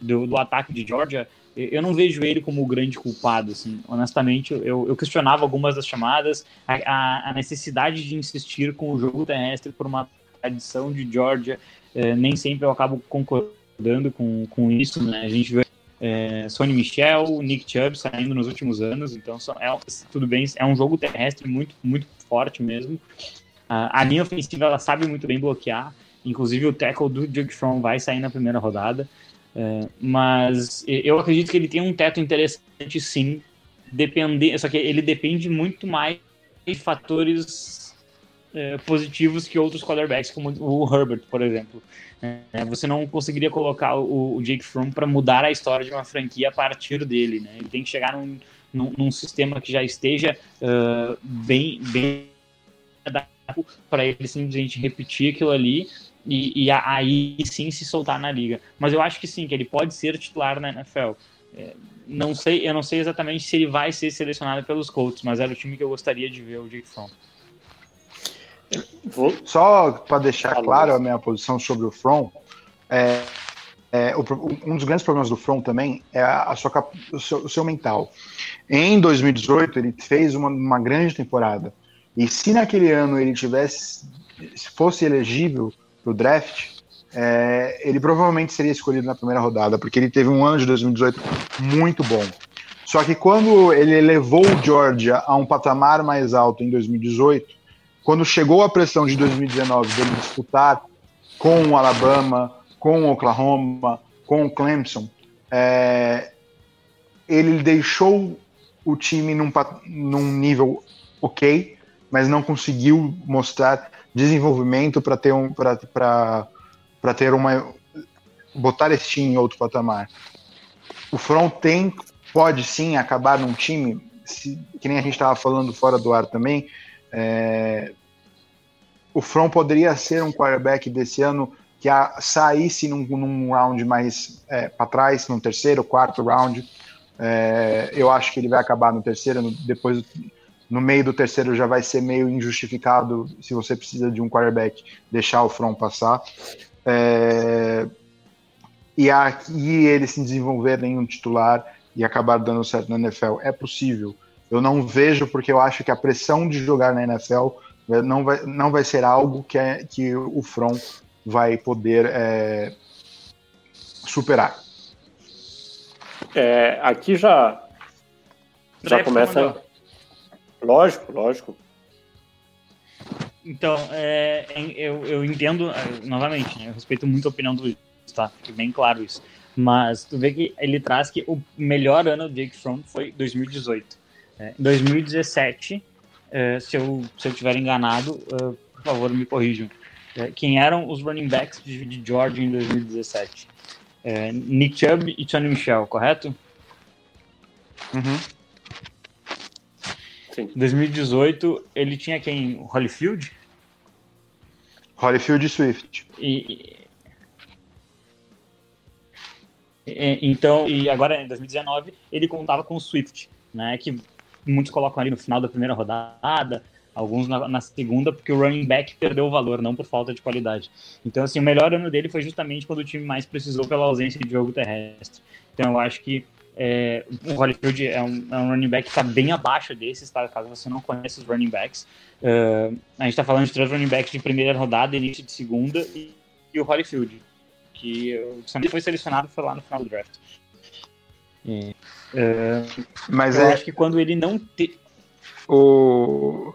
Speaker 3: do, do ataque de Georgia, eu não vejo ele como o grande culpado, assim. Honestamente, eu, eu questionava algumas das chamadas, a, a, necessidade de insistir com o jogo terrestre por uma tradição de Georgia, eh, nem sempre eu acabo concordando com, com isso, né? A gente vê é, Sonny Michel, Nick Chubb saindo nos últimos anos, então é, tudo bem, é um jogo terrestre muito, muito forte mesmo. A, a linha ofensiva ela sabe muito bem bloquear, inclusive o tackle do Jake Fromm vai sair na primeira rodada, é, mas eu acredito que ele tem um teto interessante sim, depender, só que ele depende muito mais de fatores é, positivos que outros quarterbacks, como o Herbert, por exemplo. É, você não conseguiria colocar o, o Jake Fromm para mudar a história de uma franquia a partir dele. Né? Ele tem que chegar num, num, num sistema que já esteja uh, bem, bem para ele simplesmente repetir aquilo ali e, e, aí sim se soltar na liga. Mas eu acho que sim, que ele pode ser titular na NFL. É, não sei, eu não sei exatamente se ele vai ser selecionado pelos Colts, mas era o time que eu gostaria de ver o Jake Fromm.
Speaker 4: Vou... Só para deixar Falou. claro a minha posição sobre o From, é, é, o, um dos grandes problemas do From também é a, a sua, o, seu, o, seu, mental. Em 2018, ele fez uma, uma grande temporada. E se naquele ano ele tivesse, se fosse elegível para o draft, é, ele provavelmente seria escolhido na primeira rodada, porque ele teve um ano de 2018 muito bom. Só que quando ele levou o Georgia a um patamar mais alto em 2018, quando chegou a pressão de 2019 dele disputar com o Alabama, com o Oklahoma, com o Clemson, é, ele deixou o time num, num nível ok, mas não conseguiu mostrar desenvolvimento para ter um para ter uma botar esse time em outro patamar. O front tem pode sim acabar num time se, que nem a gente estava falando fora do ar também é, o From poderia ser um quarterback desse ano que a, saísse num, num round mais é, para trás, no terceiro, quarto round. É, eu acho que ele vai acabar no terceiro, no, depois no meio do terceiro já vai ser meio injustificado se você precisa de um quarterback deixar o From passar. É, e aqui ele se desenvolver nenhum titular e acabar dando certo na NFL é possível. Eu não vejo porque eu acho que a pressão de jogar na NFL não vai, não vai ser algo que, é, que o From vai poder é, superar.
Speaker 2: É, aqui já já começa. Lógico, lógico.
Speaker 3: Então, é, eu, eu entendo, é, novamente, né, eu respeito muito a opinião do Luiz, tá? Fique bem claro isso. Mas tu vê que ele traz que o melhor ano do Jake Fromm foi 2018. É, 2017, é, se, eu, se eu tiver enganado, uh, por favor, me corrijam. É, quem eram os running backs de, de Georgia em 2017? É, Nick Chubb e Tony Michel, correto?
Speaker 4: Uhum.
Speaker 3: Sim. 2018, ele tinha quem? Holyfield?
Speaker 4: Holyfield e Swift.
Speaker 3: E, e, então, e agora em 2019, ele contava com o Swift, né? Que muitos colocam ali no final da primeira rodada, alguns na, na, segunda, porque o running back perdeu o valor, não por falta de qualidade. Então, assim, o melhor ano dele foi justamente quando o time mais precisou pela ausência de jogo terrestre. Então, eu acho que é, o Holyfield é um, é um running back que está bem abaixo desses, tá? caso você não conheça os running backs. Uh, a gente está falando de três running backs de primeira rodada, início de segunda, e, e o Holyfield, que também foi selecionado foi lá no final do draft. E, uh, Mas eu é... acho que quando ele não te...
Speaker 4: o...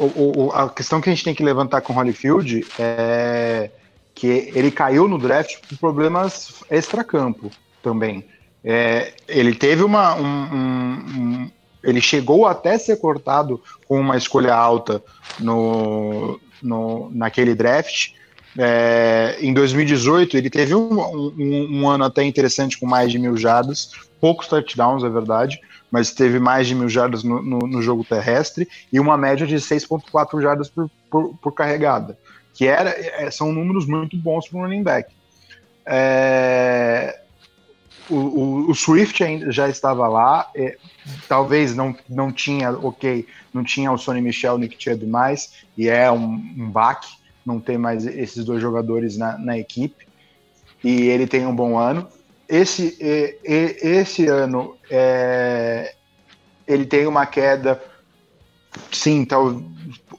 Speaker 4: O, o, a questão que a gente tem que levantar com o Holyfield é que ele caiu no draft por problemas extracampo também. É, ele teve uma. Um, um, um, ele chegou até ser cortado com uma escolha alta no, no, naquele draft, é, em 2018, ele teve um, ano até interessante com mais de mil jardas, poucos touchdowns, é verdade, mas teve mais de mil jardas no, no, no jogo terrestre e uma média de 6,4 jardas por, por, por, carregada, que era, é, são números muito bons para um running back. É, o, o, Swift ainda já estava lá, é, talvez não, não tinha, ok, não tinha o Sonny Michel, Nick Chubb mais, e é um, um baque, não ter mais esses dois jogadores na, na equipe. E ele tem um bom ano. Esse, e, e, esse ano é, ele tem uma queda. Sim, tal,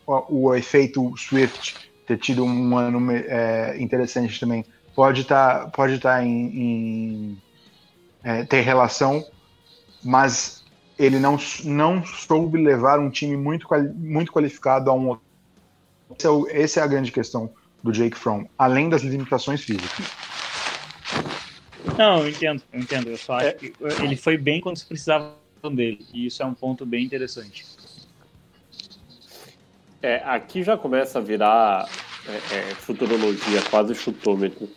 Speaker 4: o, o efeito Swift ter tido um ano é, interessante também pode estar tá, pode tá em, em, é, ter relação, mas ele não, não soube levar um time muito, muito qualificado a um. Esse é, o, essa é a grande questão do Jake Fromm, além das limitações físicas.
Speaker 3: Não, eu entendo, eu entendo. Eu só acho que ele foi bem quando se precisava dele, e isso é um ponto bem interessante.
Speaker 2: É, aqui já começa a virar é, é, futurologia, quase chutômetro.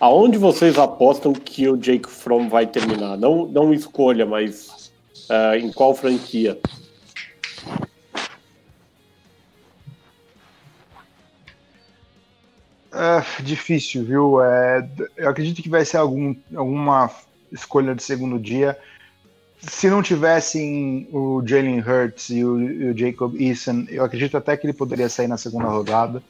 Speaker 2: Aonde vocês apostam que o Jake Fromm vai terminar? Não, não escolha, mas uh, em qual franquia?
Speaker 4: Uh, difícil, viu? É, eu acredito que vai ser algum, alguma escolha de segundo dia. Se não tivessem o Jalen Hurts e o, e o Jacob Eason, eu acredito até que ele poderia sair na segunda rodada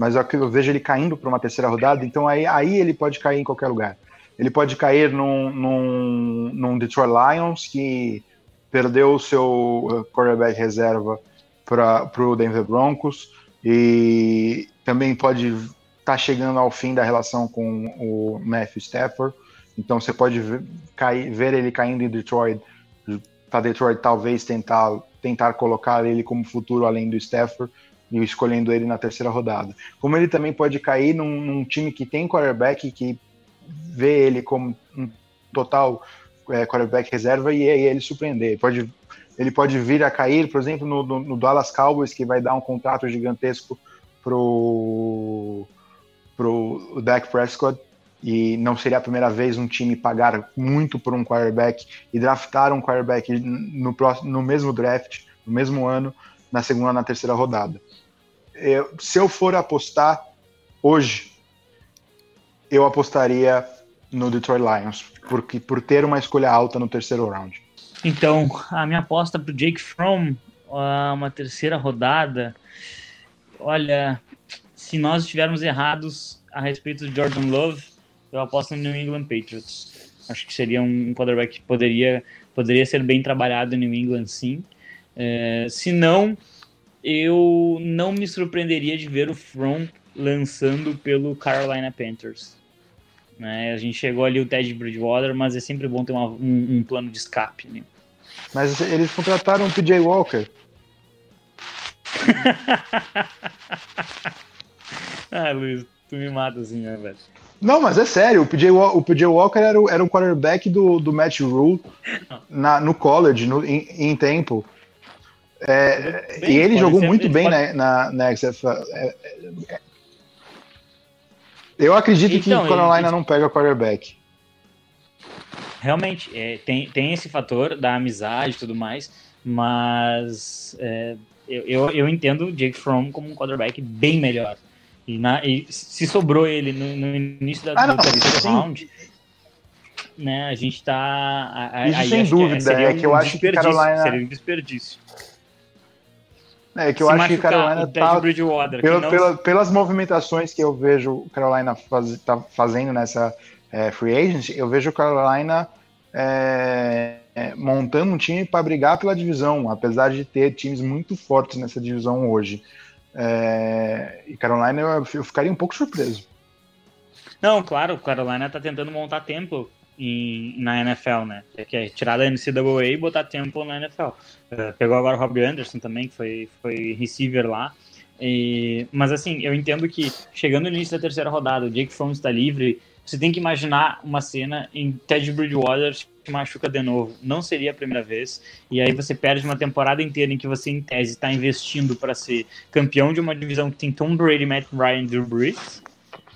Speaker 4: mas eu, eu vejo ele caindo para uma terceira rodada, então aí, aí ele pode cair em qualquer lugar. Ele pode cair num, num, num Detroit Lions, que perdeu o seu uh, quarterback reserva para o Denver Broncos, e também pode estar tá chegando ao fim da relação com o Matthew Stafford. Então você pode ver, cair, ver ele caindo em Detroit, para Detroit talvez tentar, tentar colocar ele como futuro além do Stafford e escolhendo ele na terceira rodada. Como ele também pode cair num, num time que tem quarterback que vê ele como um total é, quarterback reserva e aí ele surpreender. Pode, ele pode vir a cair, por exemplo, no, no, no Dallas Cowboys, que vai dar um contrato gigantesco pro, pro Dak Prescott, e não seria a primeira vez um time pagar muito por um quarterback e draftar um quarterback no, próximo, no mesmo draft, no mesmo ano, na segunda na terceira rodada eu, se eu for apostar hoje, eu apostaria no Detroit Lions, porque por ter uma escolha alta no terceiro round.
Speaker 3: Então, a minha aposta para o Jake Fromm, uma terceira rodada, olha, se nós estivermos errados a respeito do Jordan Love, eu aposto no New England Patriots. Acho que seria um quarterback que poderia, poderia ser bem trabalhado no New England, sim. É, se não, eu não me surpreenderia de ver o From lançando pelo Carolina Panthers. Né? A gente chegou ali o Ted Bridgewater, mas é sempre bom ter uma, um, um, plano de escape. Né?
Speaker 4: Mas eles contrataram o PJ Walker.
Speaker 3: ah, Luiz, tu me mata assim, né, velho?
Speaker 4: Não, mas é sério, o PJ, o PJ Walker era o, era o quarterback do, do Matt Rule na, no college, no, em, em tempo. É, bem, e ele jogou muito bem pode... na, na XFL. É, é, eu acredito então, que o Carolina ele... não pega quarterback.
Speaker 3: Realmente, é, tem, tem esse fator da amizade e tudo mais, mas é, eu, eu, eu, entendo o Jake Fromm como um quarterback bem melhor. E, na, e se sobrou ele no, no início da, ah, do terceiro round, né, a gente tá. A,
Speaker 4: Isso sem dúvida, que, é, que eu acho que Carolina.
Speaker 3: Seria um desperdício.
Speaker 4: É que eu acho que Carolina tá, não... pela, pelas movimentações que eu vejo Carolina faz, tá fazendo nessa é, free agent, eu vejo Carolina é, é, montando um time para brigar pela divisão, apesar de ter times muito fortes nessa divisão hoje. É, e Carolina eu, eu, ficaria um pouco surpreso.
Speaker 3: Não, claro, o Carolina está tentando montar tempo em, na NFL, né? Que é tirar da NCAA e botar tempo na NFL. Uh, é, pegou agora o Robbie Anderson também, que foi, foi receiver lá. E, mas assim, eu entendo que chegando no início da terceira rodada, o Jake Fromm está livre, você tem que imaginar uma cena em Ted Bridgewater se machuca de novo. Não seria a primeira vez. E aí você perde uma temporada inteira em que você, em tese, está investindo para ser campeão de uma divisão que tem Tom Brady, Matt Ryan, Drew Brees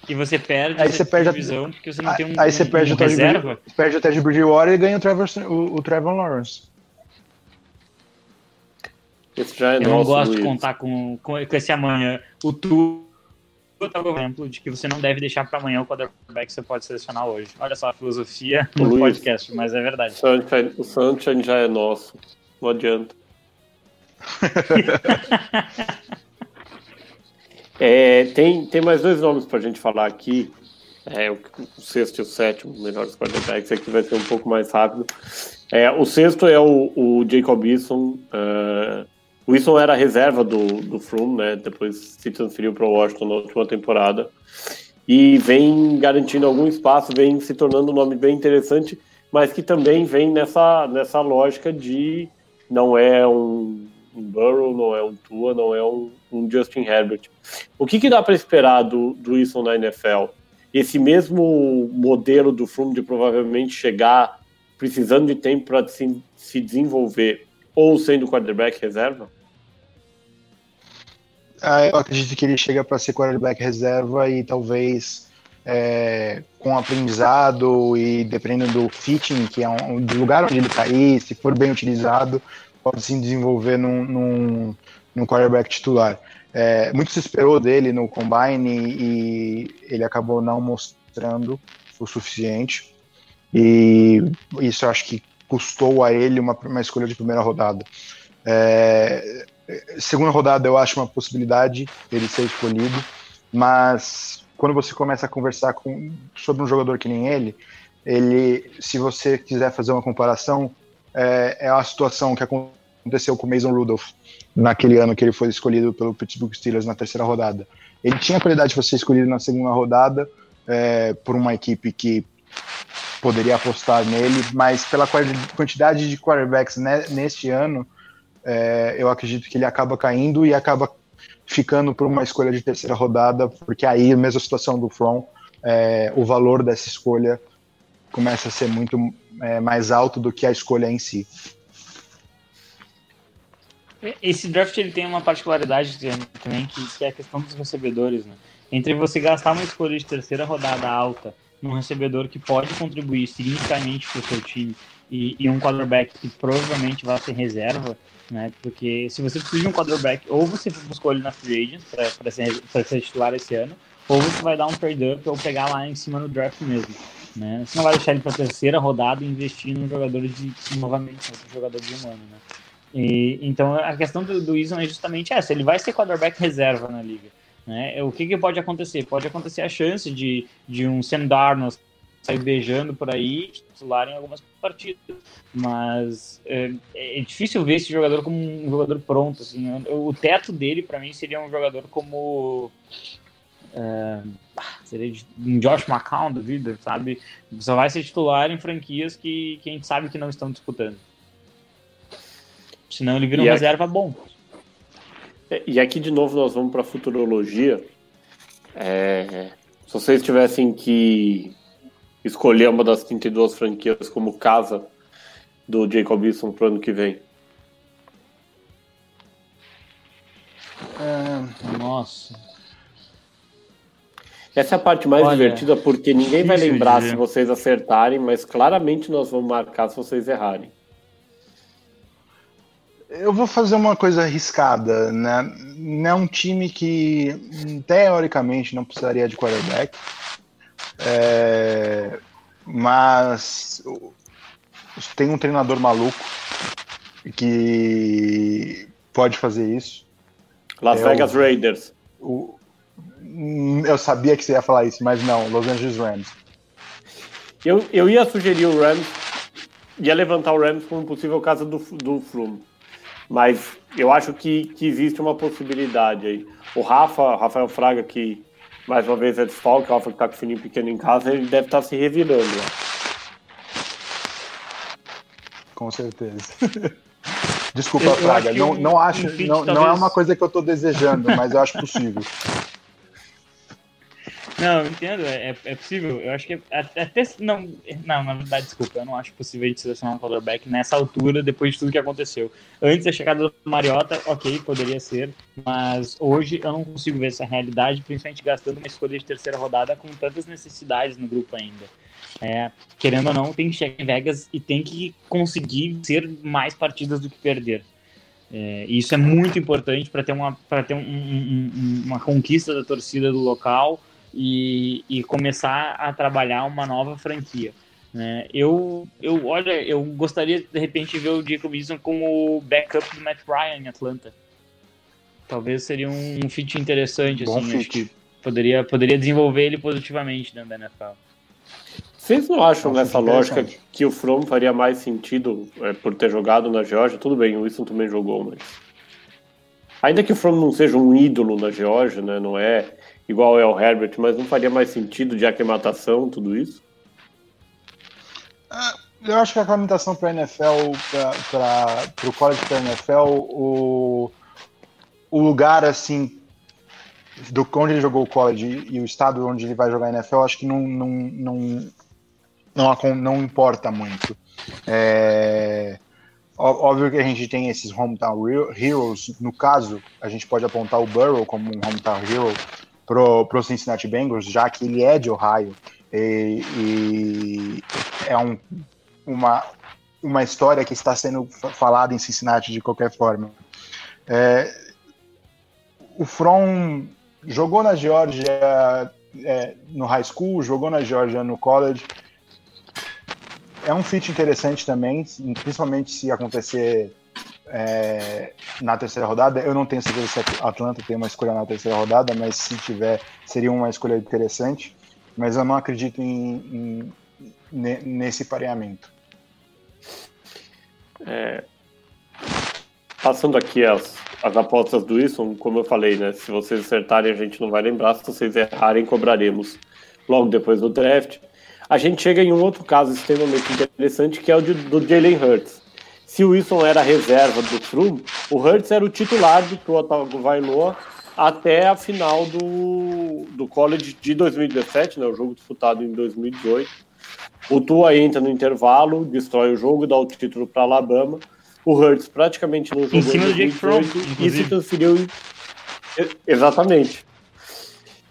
Speaker 3: e você perde
Speaker 4: aí você perde divisão
Speaker 3: a, porque você não
Speaker 4: aí,
Speaker 3: tem um
Speaker 4: Aí você perde
Speaker 3: um
Speaker 4: o reserva. Ted, perde o Ted Bridgewater e ganha o Trevor, o, o Trevor Lawrence.
Speaker 3: É Eu não gosto Luiz. de contar com, com, com esse amanhã. O tu tá o exemplo de que você não deve deixar para amanhã o quarterback que você pode selecionar hoje. Olha só a filosofia do Luiz, podcast, mas é verdade.
Speaker 2: O Sunshine já é nosso. Não adianta. É, tem, tem mais dois nomes para a gente falar aqui. É, o, o, sexto e o sétimo, melhores quarterbacks, aqui vai ser um pouco mais rápido. É, o sexto é o, o Jacob Wilson. Uh, o Wilson era reserva do, do Froome, né? Depois se transferiu para o Washington na última temporada. E vem garantindo algum espaço, vem se tornando um nome bem interessante, mas que também vem nessa, nessa lógica de não é um, um Burrow, não é um Tua, não é um, um Justin Herbert. O que, que dá para esperar do, do Wilson na NFL? Esse mesmo modelo do Froome de provavelmente chegar precisando de tempo para se, se desenvolver ou sendo quarterback reserva?
Speaker 4: Ah, eu acredito que ele chega para ser quarterback reserva e talvez é, com aprendizado e dependendo do fitting, que é um, do lugar onde ele cair, se for bem utilizado, pode se desenvolver num, num, num quarterback titular. É, muito se esperou dele no combine e ele acabou não mostrando o suficiente. E isso eu acho que custou a ele uma, uma escolha de primeira rodada. É, segunda rodada eu acho uma possibilidade ele ser escolhido, mas quando você começa a conversar com, sobre um jogador que nem ele, ele, se você quiser fazer uma comparação, é, é a situação que aconteceu com o Mason Rudolph naquele ano que ele foi escolhido pelo Pittsburgh Steelers na terceira rodada. Ele tinha a qualidade de ser escolhido na segunda rodada é, por uma equipe que poderia apostar nele, mas pela quantidade de quarterbacks neste ano, é, eu acredito que ele acaba caindo e acaba ficando por uma escolha de terceira rodada, porque aí, a mesma situação do From, é, o valor dessa escolha começa a ser muito é, mais alto do que a escolha em si.
Speaker 3: Esse draft ele tem uma particularidade também, que, é a questão dos recebedores. Né? Entre você gastar uma escolha de terceira rodada alta num recebedor que pode contribuir significativamente para o seu time e, e, um quarterback que provavelmente vai ser reserva, né? Porque se você precisa de um quarterback, ou você buscou ele na free agent para ser, ser titular esse ano, ou você vai dar um trade-up ou pegar lá em cima no draft mesmo. Né? Você não vai deixar ele para terceira rodada e investir num jogador de, novamente, um jogador de um ano, né? E, então a questão do, do Eason é justamente essa, ele vai ser quarterback reserva na liga. Né? O que, que pode acontecer? Pode acontecer a chance de, de um Sam Darnold sair beijando por aí titular em algumas partidas. Mas é, é, difícil ver esse jogador como um jogador pronto. Assim. O, o teto dele, para mim, seria um jogador como. É, seria um Josh McCown da vida, sabe? Só vai ser titular em franquias que, que a gente sabe que não estão disputando. Senão ele vira um reserva bom.
Speaker 2: É, e aqui de novo nós vamos para a futurologia. É, se vocês tivessem que escolher uma das 32 franquias como casa do Jacob Wilson para o ano que vem?
Speaker 3: É, nossa.
Speaker 2: Essa é a parte mais Olha, divertida porque ninguém vai lembrar se vocês acertarem, mas claramente nós vamos marcar se vocês errarem.
Speaker 4: Eu vou fazer uma coisa arriscada, né? Não é um time que teoricamente não precisaria de quarterback, é, mas tem um treinador maluco que pode fazer isso.
Speaker 2: Las é Vegas o, Raiders.
Speaker 4: O, eu sabia que você ia falar isso, mas não, Los Angeles Rams.
Speaker 2: Eu, eu ia sugerir o Rams, ia levantar o Rams como possível caso do, do Flume. Mas eu acho que, que existe uma possibilidade aí. O Rafa, Rafael Fraga, que mais uma vez é desfalque, o Rafa que tá com o fininho pequeno em casa, ele deve estar tá se revirando lá.
Speaker 4: Com certeza. Desculpa, eu, Fraga, eu não, não acho, não, não é uma coisa que eu estou desejando, mas eu acho possível.
Speaker 3: Não, entendo, é, é possível. Eu acho que até. Não, não, na verdade, desculpa, eu não acho possível gente selecionar um quarterback nessa altura, depois de tudo que aconteceu. Antes da chegada do Mariota, ok, poderia ser, mas hoje eu não consigo ver essa realidade, principalmente gastando uma escolha de terceira rodada com tantas necessidades no grupo ainda. É, querendo ou não, tem que chegar em Vegas e tem que conseguir ser mais partidas do que perder. É, isso é muito importante para ter, uma, ter um, um, uma conquista da torcida do local e, e começar a trabalhar uma nova franquia. Né? Eu, eu, olha, eu gostaria de repente de ver o Jacob Eason como backup do Matt Ryan em Atlanta. Talvez seria um fit interessante, Bom assim, fit. acho que poderia, poderia desenvolver ele positivamente dentro da NFL.
Speaker 2: Vocês não acham nessa lógica que o From faria mais sentido é, por ter jogado na Georgia? Tudo bem, o Wilson também jogou, mas. Ainda que o From não seja um ídolo na Georgia, né? Não é igual é o Herbert, mas não faria mais sentido de aclimatação, tudo isso?
Speaker 4: Ah, Eu acho que a aclimatação para NFL, para o college para NFL, o, o lugar assim do onde ele jogou o college e o estado onde ele vai jogar NFL, acho que não, não, não, não, não importa muito. É, óbvio que a gente tem esses hometown heroes. No caso, a gente pode apontar o Burrow como um hometown hero pro, pro Cincinnati Bengals, já que ele é de Ohio e, e é um, uma, uma história que está sendo falada em Cincinnati de qualquer forma. É, o From jogou na Georgia é, no high school, jogou na Georgia no college. É um fit interessante também, principalmente se acontecer é, na terceira rodada. Eu não tenho certeza se Atlanta tem uma escolha na terceira rodada, mas se tiver, seria uma escolha interessante. Mas eu não acredito em, em nesse pareamento.
Speaker 2: É, passando aqui as, as apostas do Wilson, como eu falei, né? Se vocês acertarem, a gente não vai lembrar. Se vocês errarem, cobraremos logo depois do draft. A gente chega em um outro caso extremamente interessante, que é o de, do Jalen Hurts. Se o Wilson era reserva do Froome, o Hurts era o titular do Tua Tagovailoa até a final do, do college de 2017, né, o jogo disputado em 2018. O Tua entra no intervalo, destrói o jogo, dá o título para Alabama. O Hurts praticamente não jogou
Speaker 3: em cima do Jake Fromm
Speaker 2: e se transferiu em... exatamente.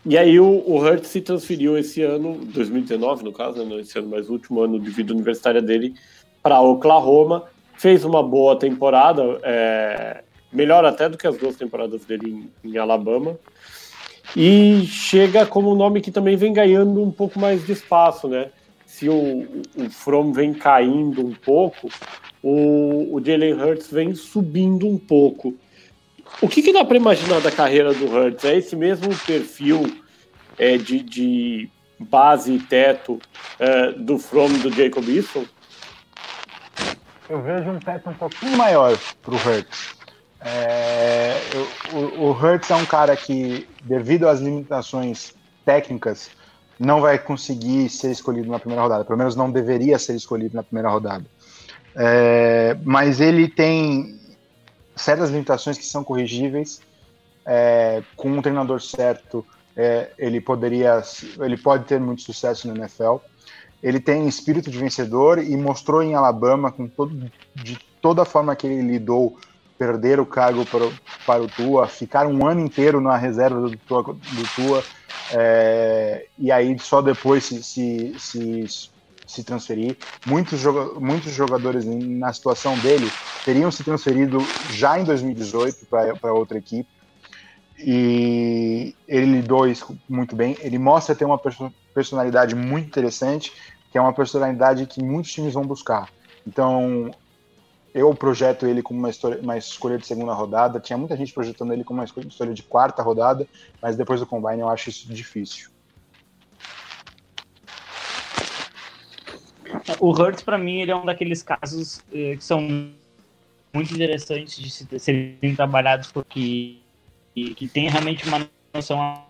Speaker 2: E aí o, o Hurts se transferiu esse ano, 2019 no caso, né, esse ano mais último ano de vida universitária dele, para Oklahoma. Fez uma boa temporada, é, melhor até do que as duas temporadas dele em, em Alabama. E chega como um nome que também vem ganhando um pouco mais de espaço, né? Se o, o From vem caindo um pouco, o, o Jalen Hurts vem subindo um pouco. O que, que dá para imaginar da carreira do Hurts? É esse mesmo perfil é, de, de base e teto é, do From do Jacob Eason?
Speaker 4: Eu vejo um teto um pouquinho maior para o Hurts. É, o, o Hurts é um cara que, devido às limitações técnicas, não vai conseguir ser escolhido na primeira rodada. Pelo menos não deveria ser escolhido na primeira rodada. É, mas ele tem certas limitações que são corrigíveis. É, com um treinador certo, é, ele poderia, ele pode ter muito sucesso no NFL. Ele tem espírito de vencedor e mostrou em Alabama, com todo, de toda a forma que ele lidou perder o cargo para, para o Tua, ficar um ano inteiro na reserva do Tua, do Tua é, e aí só depois se, se, se, se transferir. Muitos, joga, muitos jogadores na situação dele teriam se transferido já em 2018 para outra equipe. E ele lidou isso muito bem. Ele mostra ter uma personalidade muito interessante, que é uma personalidade que muitos times vão buscar. Então, eu projeto ele como uma, história, uma escolha de segunda rodada. Tinha muita gente projetando ele como uma escolha de quarta rodada, mas depois do combine eu acho isso difícil.
Speaker 3: O Hurts, para mim, ele é um daqueles casos eh, que são muito interessantes de se, serem trabalhados porque que, tem realmente uma noção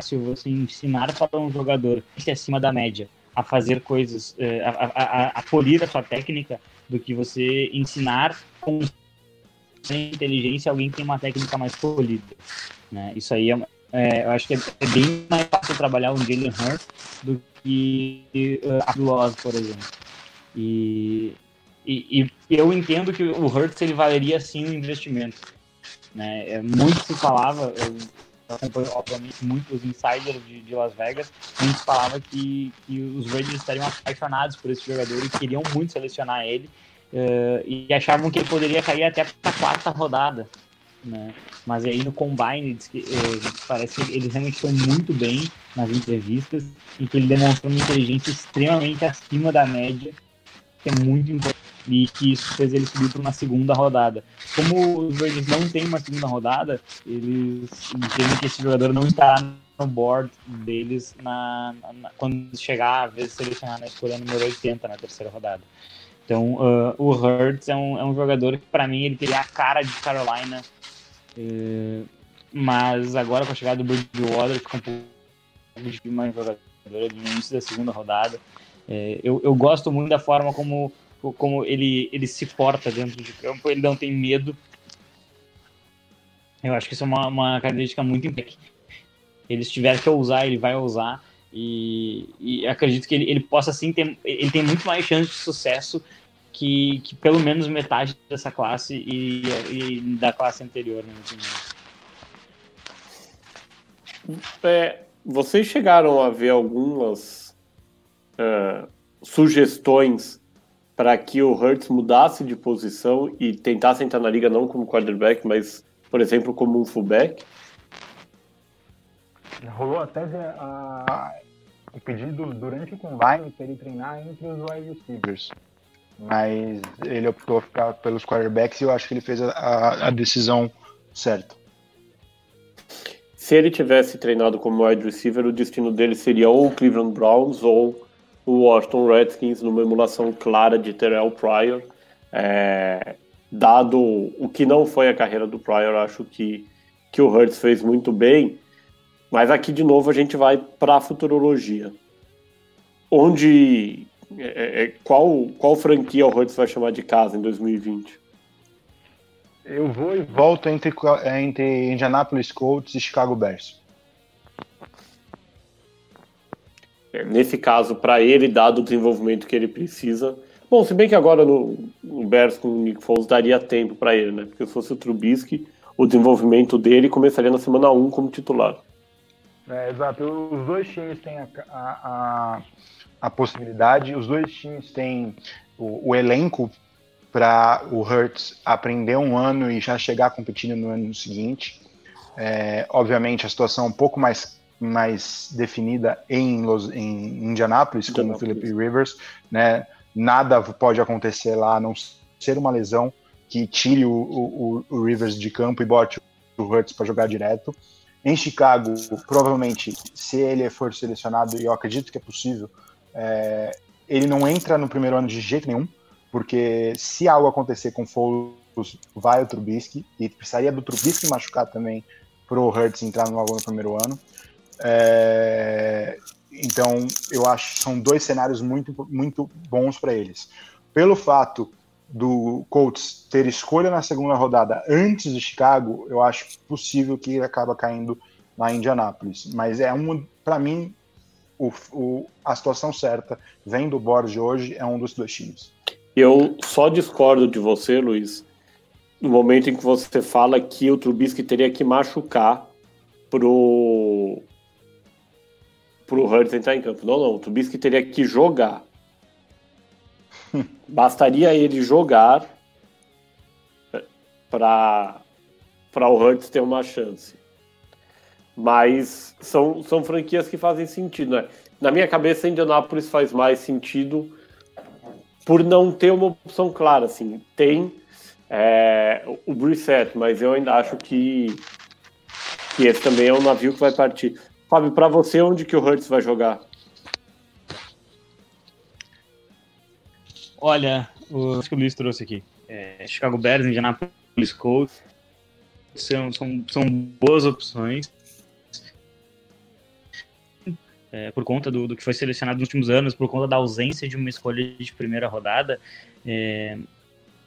Speaker 3: se você ensinar para um jogador que é acima da média a fazer coisas, é, a, a, a, polir a sua técnica, do que você ensinar com inteligência alguém que tem uma técnica mais polida. Né? Isso aí é, é, eu acho que é, é, bem mais fácil trabalhar um Jalen Hurts do que uh, a Loz, por exemplo. E, e, e, eu entendo que o Hurts ele valeria sim um investimento. Né? É, muito se falava, eu, obviamente, muitos insiders de, de, Las Vegas, muitos falavam que, que os Raiders estariam apaixonados por esse jogador e queriam muito selecionar ele, uh, e achavam que ele poderia cair até para a quarta rodada. Né? Mas aí no Combine que, uh, parece que eles realmente estão muito bem nas entrevistas e que ele demonstrou uma inteligência extremamente acima da média, que é muito importante e que isso fez ele subir para uma segunda rodada. Como os Raiders não têm uma segunda rodada, eles entendem que esse jogador não está no board deles na, na, quando chegar de selecionar na escolha número 80 na terceira rodada. Então, uh, o Hurts é um, é um jogador que, para mim, ele teria a cara de Carolina, uh, mas agora com a chegada do Bridgewater, fica um pouco de uma jogadora do início da segunda rodada. É, eu, eu gosto muito da forma como, como ele, ele se porta dentro de campo, ele não tem medo. Eu acho que isso é uma, uma característica muito importante. Ele se tiver que ousar, ele vai ousar. E, e acredito que ele, ele possa sim ter. Ele tem muito mais chance de sucesso que, que pelo menos metade dessa classe e, e da classe anterior, na
Speaker 2: opinião. É, vocês chegaram a ver algumas uh, sugestões para que o Hurts mudasse de posição e tentasse entrar na liga não como quarterback, mas, por exemplo, como um fullback?
Speaker 4: Rolou até a, o pedido durante o combine para ele treinar entre os wide receivers. Mas ele optou ficar pelos quarterbacks e eu acho que ele fez a, a decisão certa.
Speaker 2: Se ele tivesse treinado como wide receiver, o destino dele seria ou o Cleveland Browns ou o Washington Redskins, numa emulação clara de Terrell Pryor. É, dado o que não foi a carreira do Pryor, acho que, que o Hurts fez muito bem. Mas aqui, de novo, a gente vai para a futurologia. Onde. É, é, é, qual, qual franquia o Hurts vai chamar de casa em 2020?
Speaker 4: Eu vou e volto entre, entre Indianapolis Colts e Chicago Bears.
Speaker 2: Nesse caso, para ele, dado o desenvolvimento que ele precisa. Bom, se bem que agora no, no Bears com o Nick Foles daria tempo para ele, né? Porque se fosse o Trubisky, o desenvolvimento dele começaria na semana 1 como titular.
Speaker 4: É, exato. Os dois times têm a, a, a, possibilidade, os dois times têm o, o elenco para o Hurts aprender um ano e já chegar competindo no ano seguinte. É, obviamente, a situação é um pouco mais, mais definida em, Los, em Indianápolis, com o Philip Rivers. Né? Nada pode acontecer lá, a não ser uma lesão que tire o, o, o Rivers de campo e bote o Hurts para jogar direto. Em Chicago, provavelmente, se ele for selecionado, e eu acredito que é possível, é, ele não entra no primeiro ano de jeito nenhum, porque se algo acontecer com o Foles, vai o Trubisky, e precisaria do Trubisky machucar também para o Hurts entrar logo no primeiro ano. É, então, eu acho que são dois cenários muito, muito bons para eles. Pelo fato do Colts ter escolha na segunda rodada antes de Chicago, eu acho possível que ele acaba caindo na Indianápolis. Mas é um, para mim, o, o, a situação certa, vem do board de hoje, é um dos dois times.
Speaker 2: Eu só discordo de você, Luiz, no momento em que você fala que o Trubisky teria que machucar pro pro Hurts entrar em campo. Não, não, o Trubisky teria que jogar. Bastaria ele jogar para para o Hurts ter uma chance. Mas são, são franquias que fazem sentido, né? Na minha cabeça, Indianapolis faz mais sentido por não ter uma opção clara, assim. Tem é, o Brissett, mas eu ainda acho que, que esse também é um navio que vai partir. Fábio, para você, onde que o Hurts vai jogar?
Speaker 3: Olha, os que o Luiz trouxe aqui. É, Chicago Bears, Indianapolis Colts. São, são, são boas opções. É, por conta do, do, que foi selecionado nos últimos anos, por conta da ausência de uma escolha de primeira rodada, é,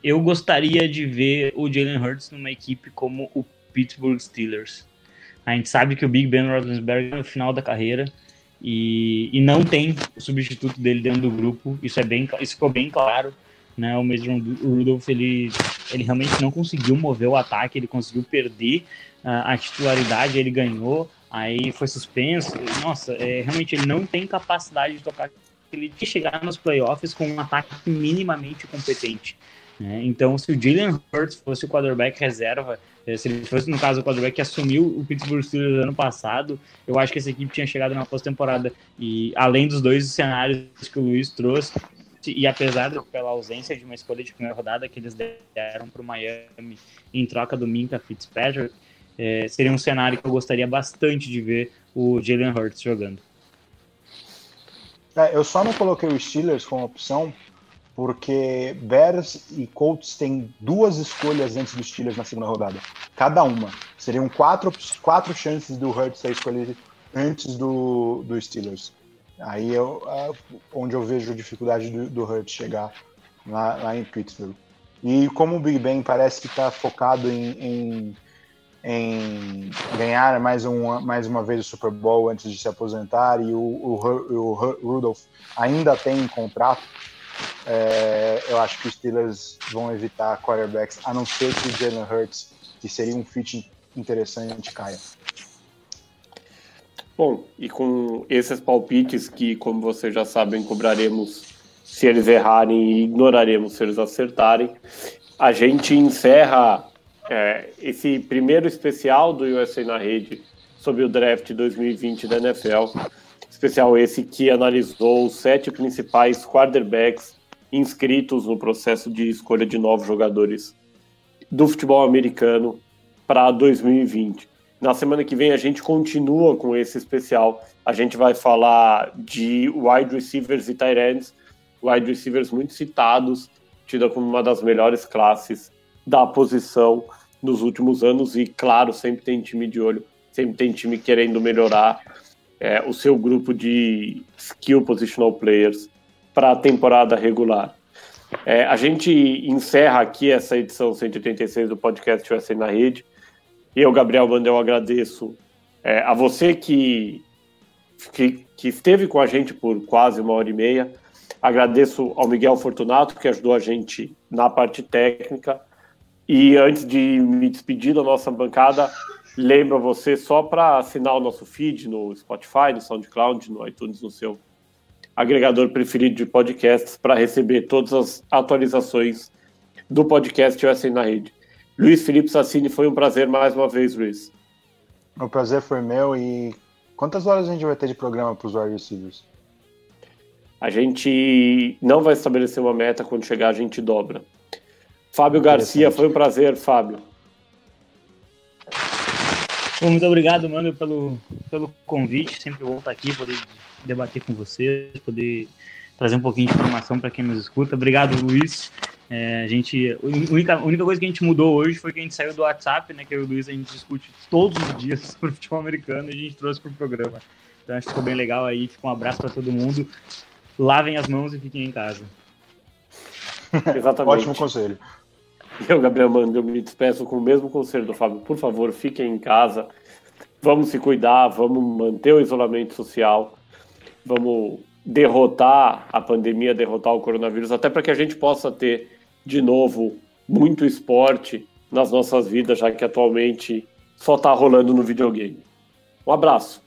Speaker 3: eu gostaria de ver o Jalen Hurts numa equipe como o Pittsburgh Steelers. A gente sabe que o Big Ben Roethlisberger é no final da carreira e, e não tem o substituto dele dentro do grupo. Isso é bem, isso ficou bem claro. Né? O Mason Rudolph ele, ele realmente não conseguiu mover o ataque, ele conseguiu perder uh, a titularidade, ele ganhou, aí foi suspenso. Nossa, é, realmente ele não tem capacidade de tocar. Ele que chegar nos playoffs com um ataque minimamente competente. Né? Então, se o Jalen Hurts fosse o quarterback reserva, eh, se ele fosse, no caso, o quarterback que assumiu o Pittsburgh Steelers ano passado, eu acho que essa equipe tinha chegado na pós-temporada. E além dos dois cenários que o Luiz trouxe, e apesar pela ausência de uma escolha de primeira rodada que eles deram para o Miami em troca do Minka Fitzpatrick, é, seria um cenário que eu gostaria bastante de ver o Jalen Hurts jogando.
Speaker 4: É, eu só não coloquei os Steelers como opção porque Bears e Colts têm duas escolhas antes dos Steelers na segunda rodada. Cada uma. Seriam quatro, quatro chances do Hurts ser escolhido antes do, do Steelers. Aí é onde eu vejo a dificuldade do, do Hurt chegar lá, lá, em Pittsburgh. E como o Big Ben parece que está focado em, em, em, ganhar mais, um, mais uma vez o Super Bowl antes de se aposentar e o, o, o Rudolph ainda tem contrato, é, eu acho que os Steelers vão evitar quarterbacks, a não ser que o Jalen Hurts, que seria um fit interessante, caia.
Speaker 2: Bom, e com esses palpites que, como vocês já sabem, cobraremos se eles errarem e ignoraremos se eles acertarem, a gente encerra é, esse primeiro especial do USA na Rede sobre o draft 2020 da NFL. Especial esse que analisou os sete principais quarterbacks inscritos no processo de escolha de novos jogadores do futebol americano para 2020. Na semana que vem a gente continua com esse especial. A gente vai falar de wide receivers e tight ends, wide receivers muito citados, tida como uma das melhores classes da posição nos últimos anos e claro, sempre tem time de olho, sempre tem time querendo melhorar é, o seu grupo de skill positional players para a temporada regular. É, a gente encerra aqui essa edição 186 do podcast USA na Rede. Eu, Gabriel Mandel, agradeço é, a você que, que, que, esteve com a gente por quase uma hora e meia. Agradeço ao Miguel Fortunato, que ajudou a gente na parte técnica. E antes de me despedir da nossa bancada, lembro a você só para assinar o nosso feed no Spotify, no SoundCloud, no iTunes, no seu agregador preferido de podcasts, para receber todas as atualizações do podcast USA na Rede. Luiz Felipe Sassini, foi um prazer mais uma vez, Luiz.
Speaker 4: O prazer foi meu e quantas horas a gente vai ter de programa para os wide receivers?
Speaker 2: A gente não vai estabelecer uma meta, quando chegar a gente dobra. Fábio Garcia, foi um prazer, Fábio.
Speaker 3: muito obrigado, mano, pelo, pelo convite. Sempre bom estar aqui, poder debater com vocês, poder trazer um pouquinho de informação para quem nos escuta. Obrigado, Luiz. É, a gente, a única, a única coisa que a gente mudou hoje foi que a gente saiu do WhatsApp, né? Que eu e o Luiz a gente discute todos os dias sobre futebol americano e a gente trouxe para o programa. Então acho que ficou bem legal aí. Fica um abraço para todo mundo. Lavem as mãos e fiquem em casa.
Speaker 2: Exatamente.
Speaker 4: Ótimo conselho.
Speaker 2: Eu, Gabriel Mando, eu me despeço com o mesmo conselho do Fábio. Por favor, fiquem em casa. Vamos se cuidar, vamos manter o isolamento social. Vamos derrotar a pandemia, derrotar o coronavírus, até para que a gente possa ter de novo muito esporte nas nossas vidas, já que atualmente só está rolando no videogame. Um abraço.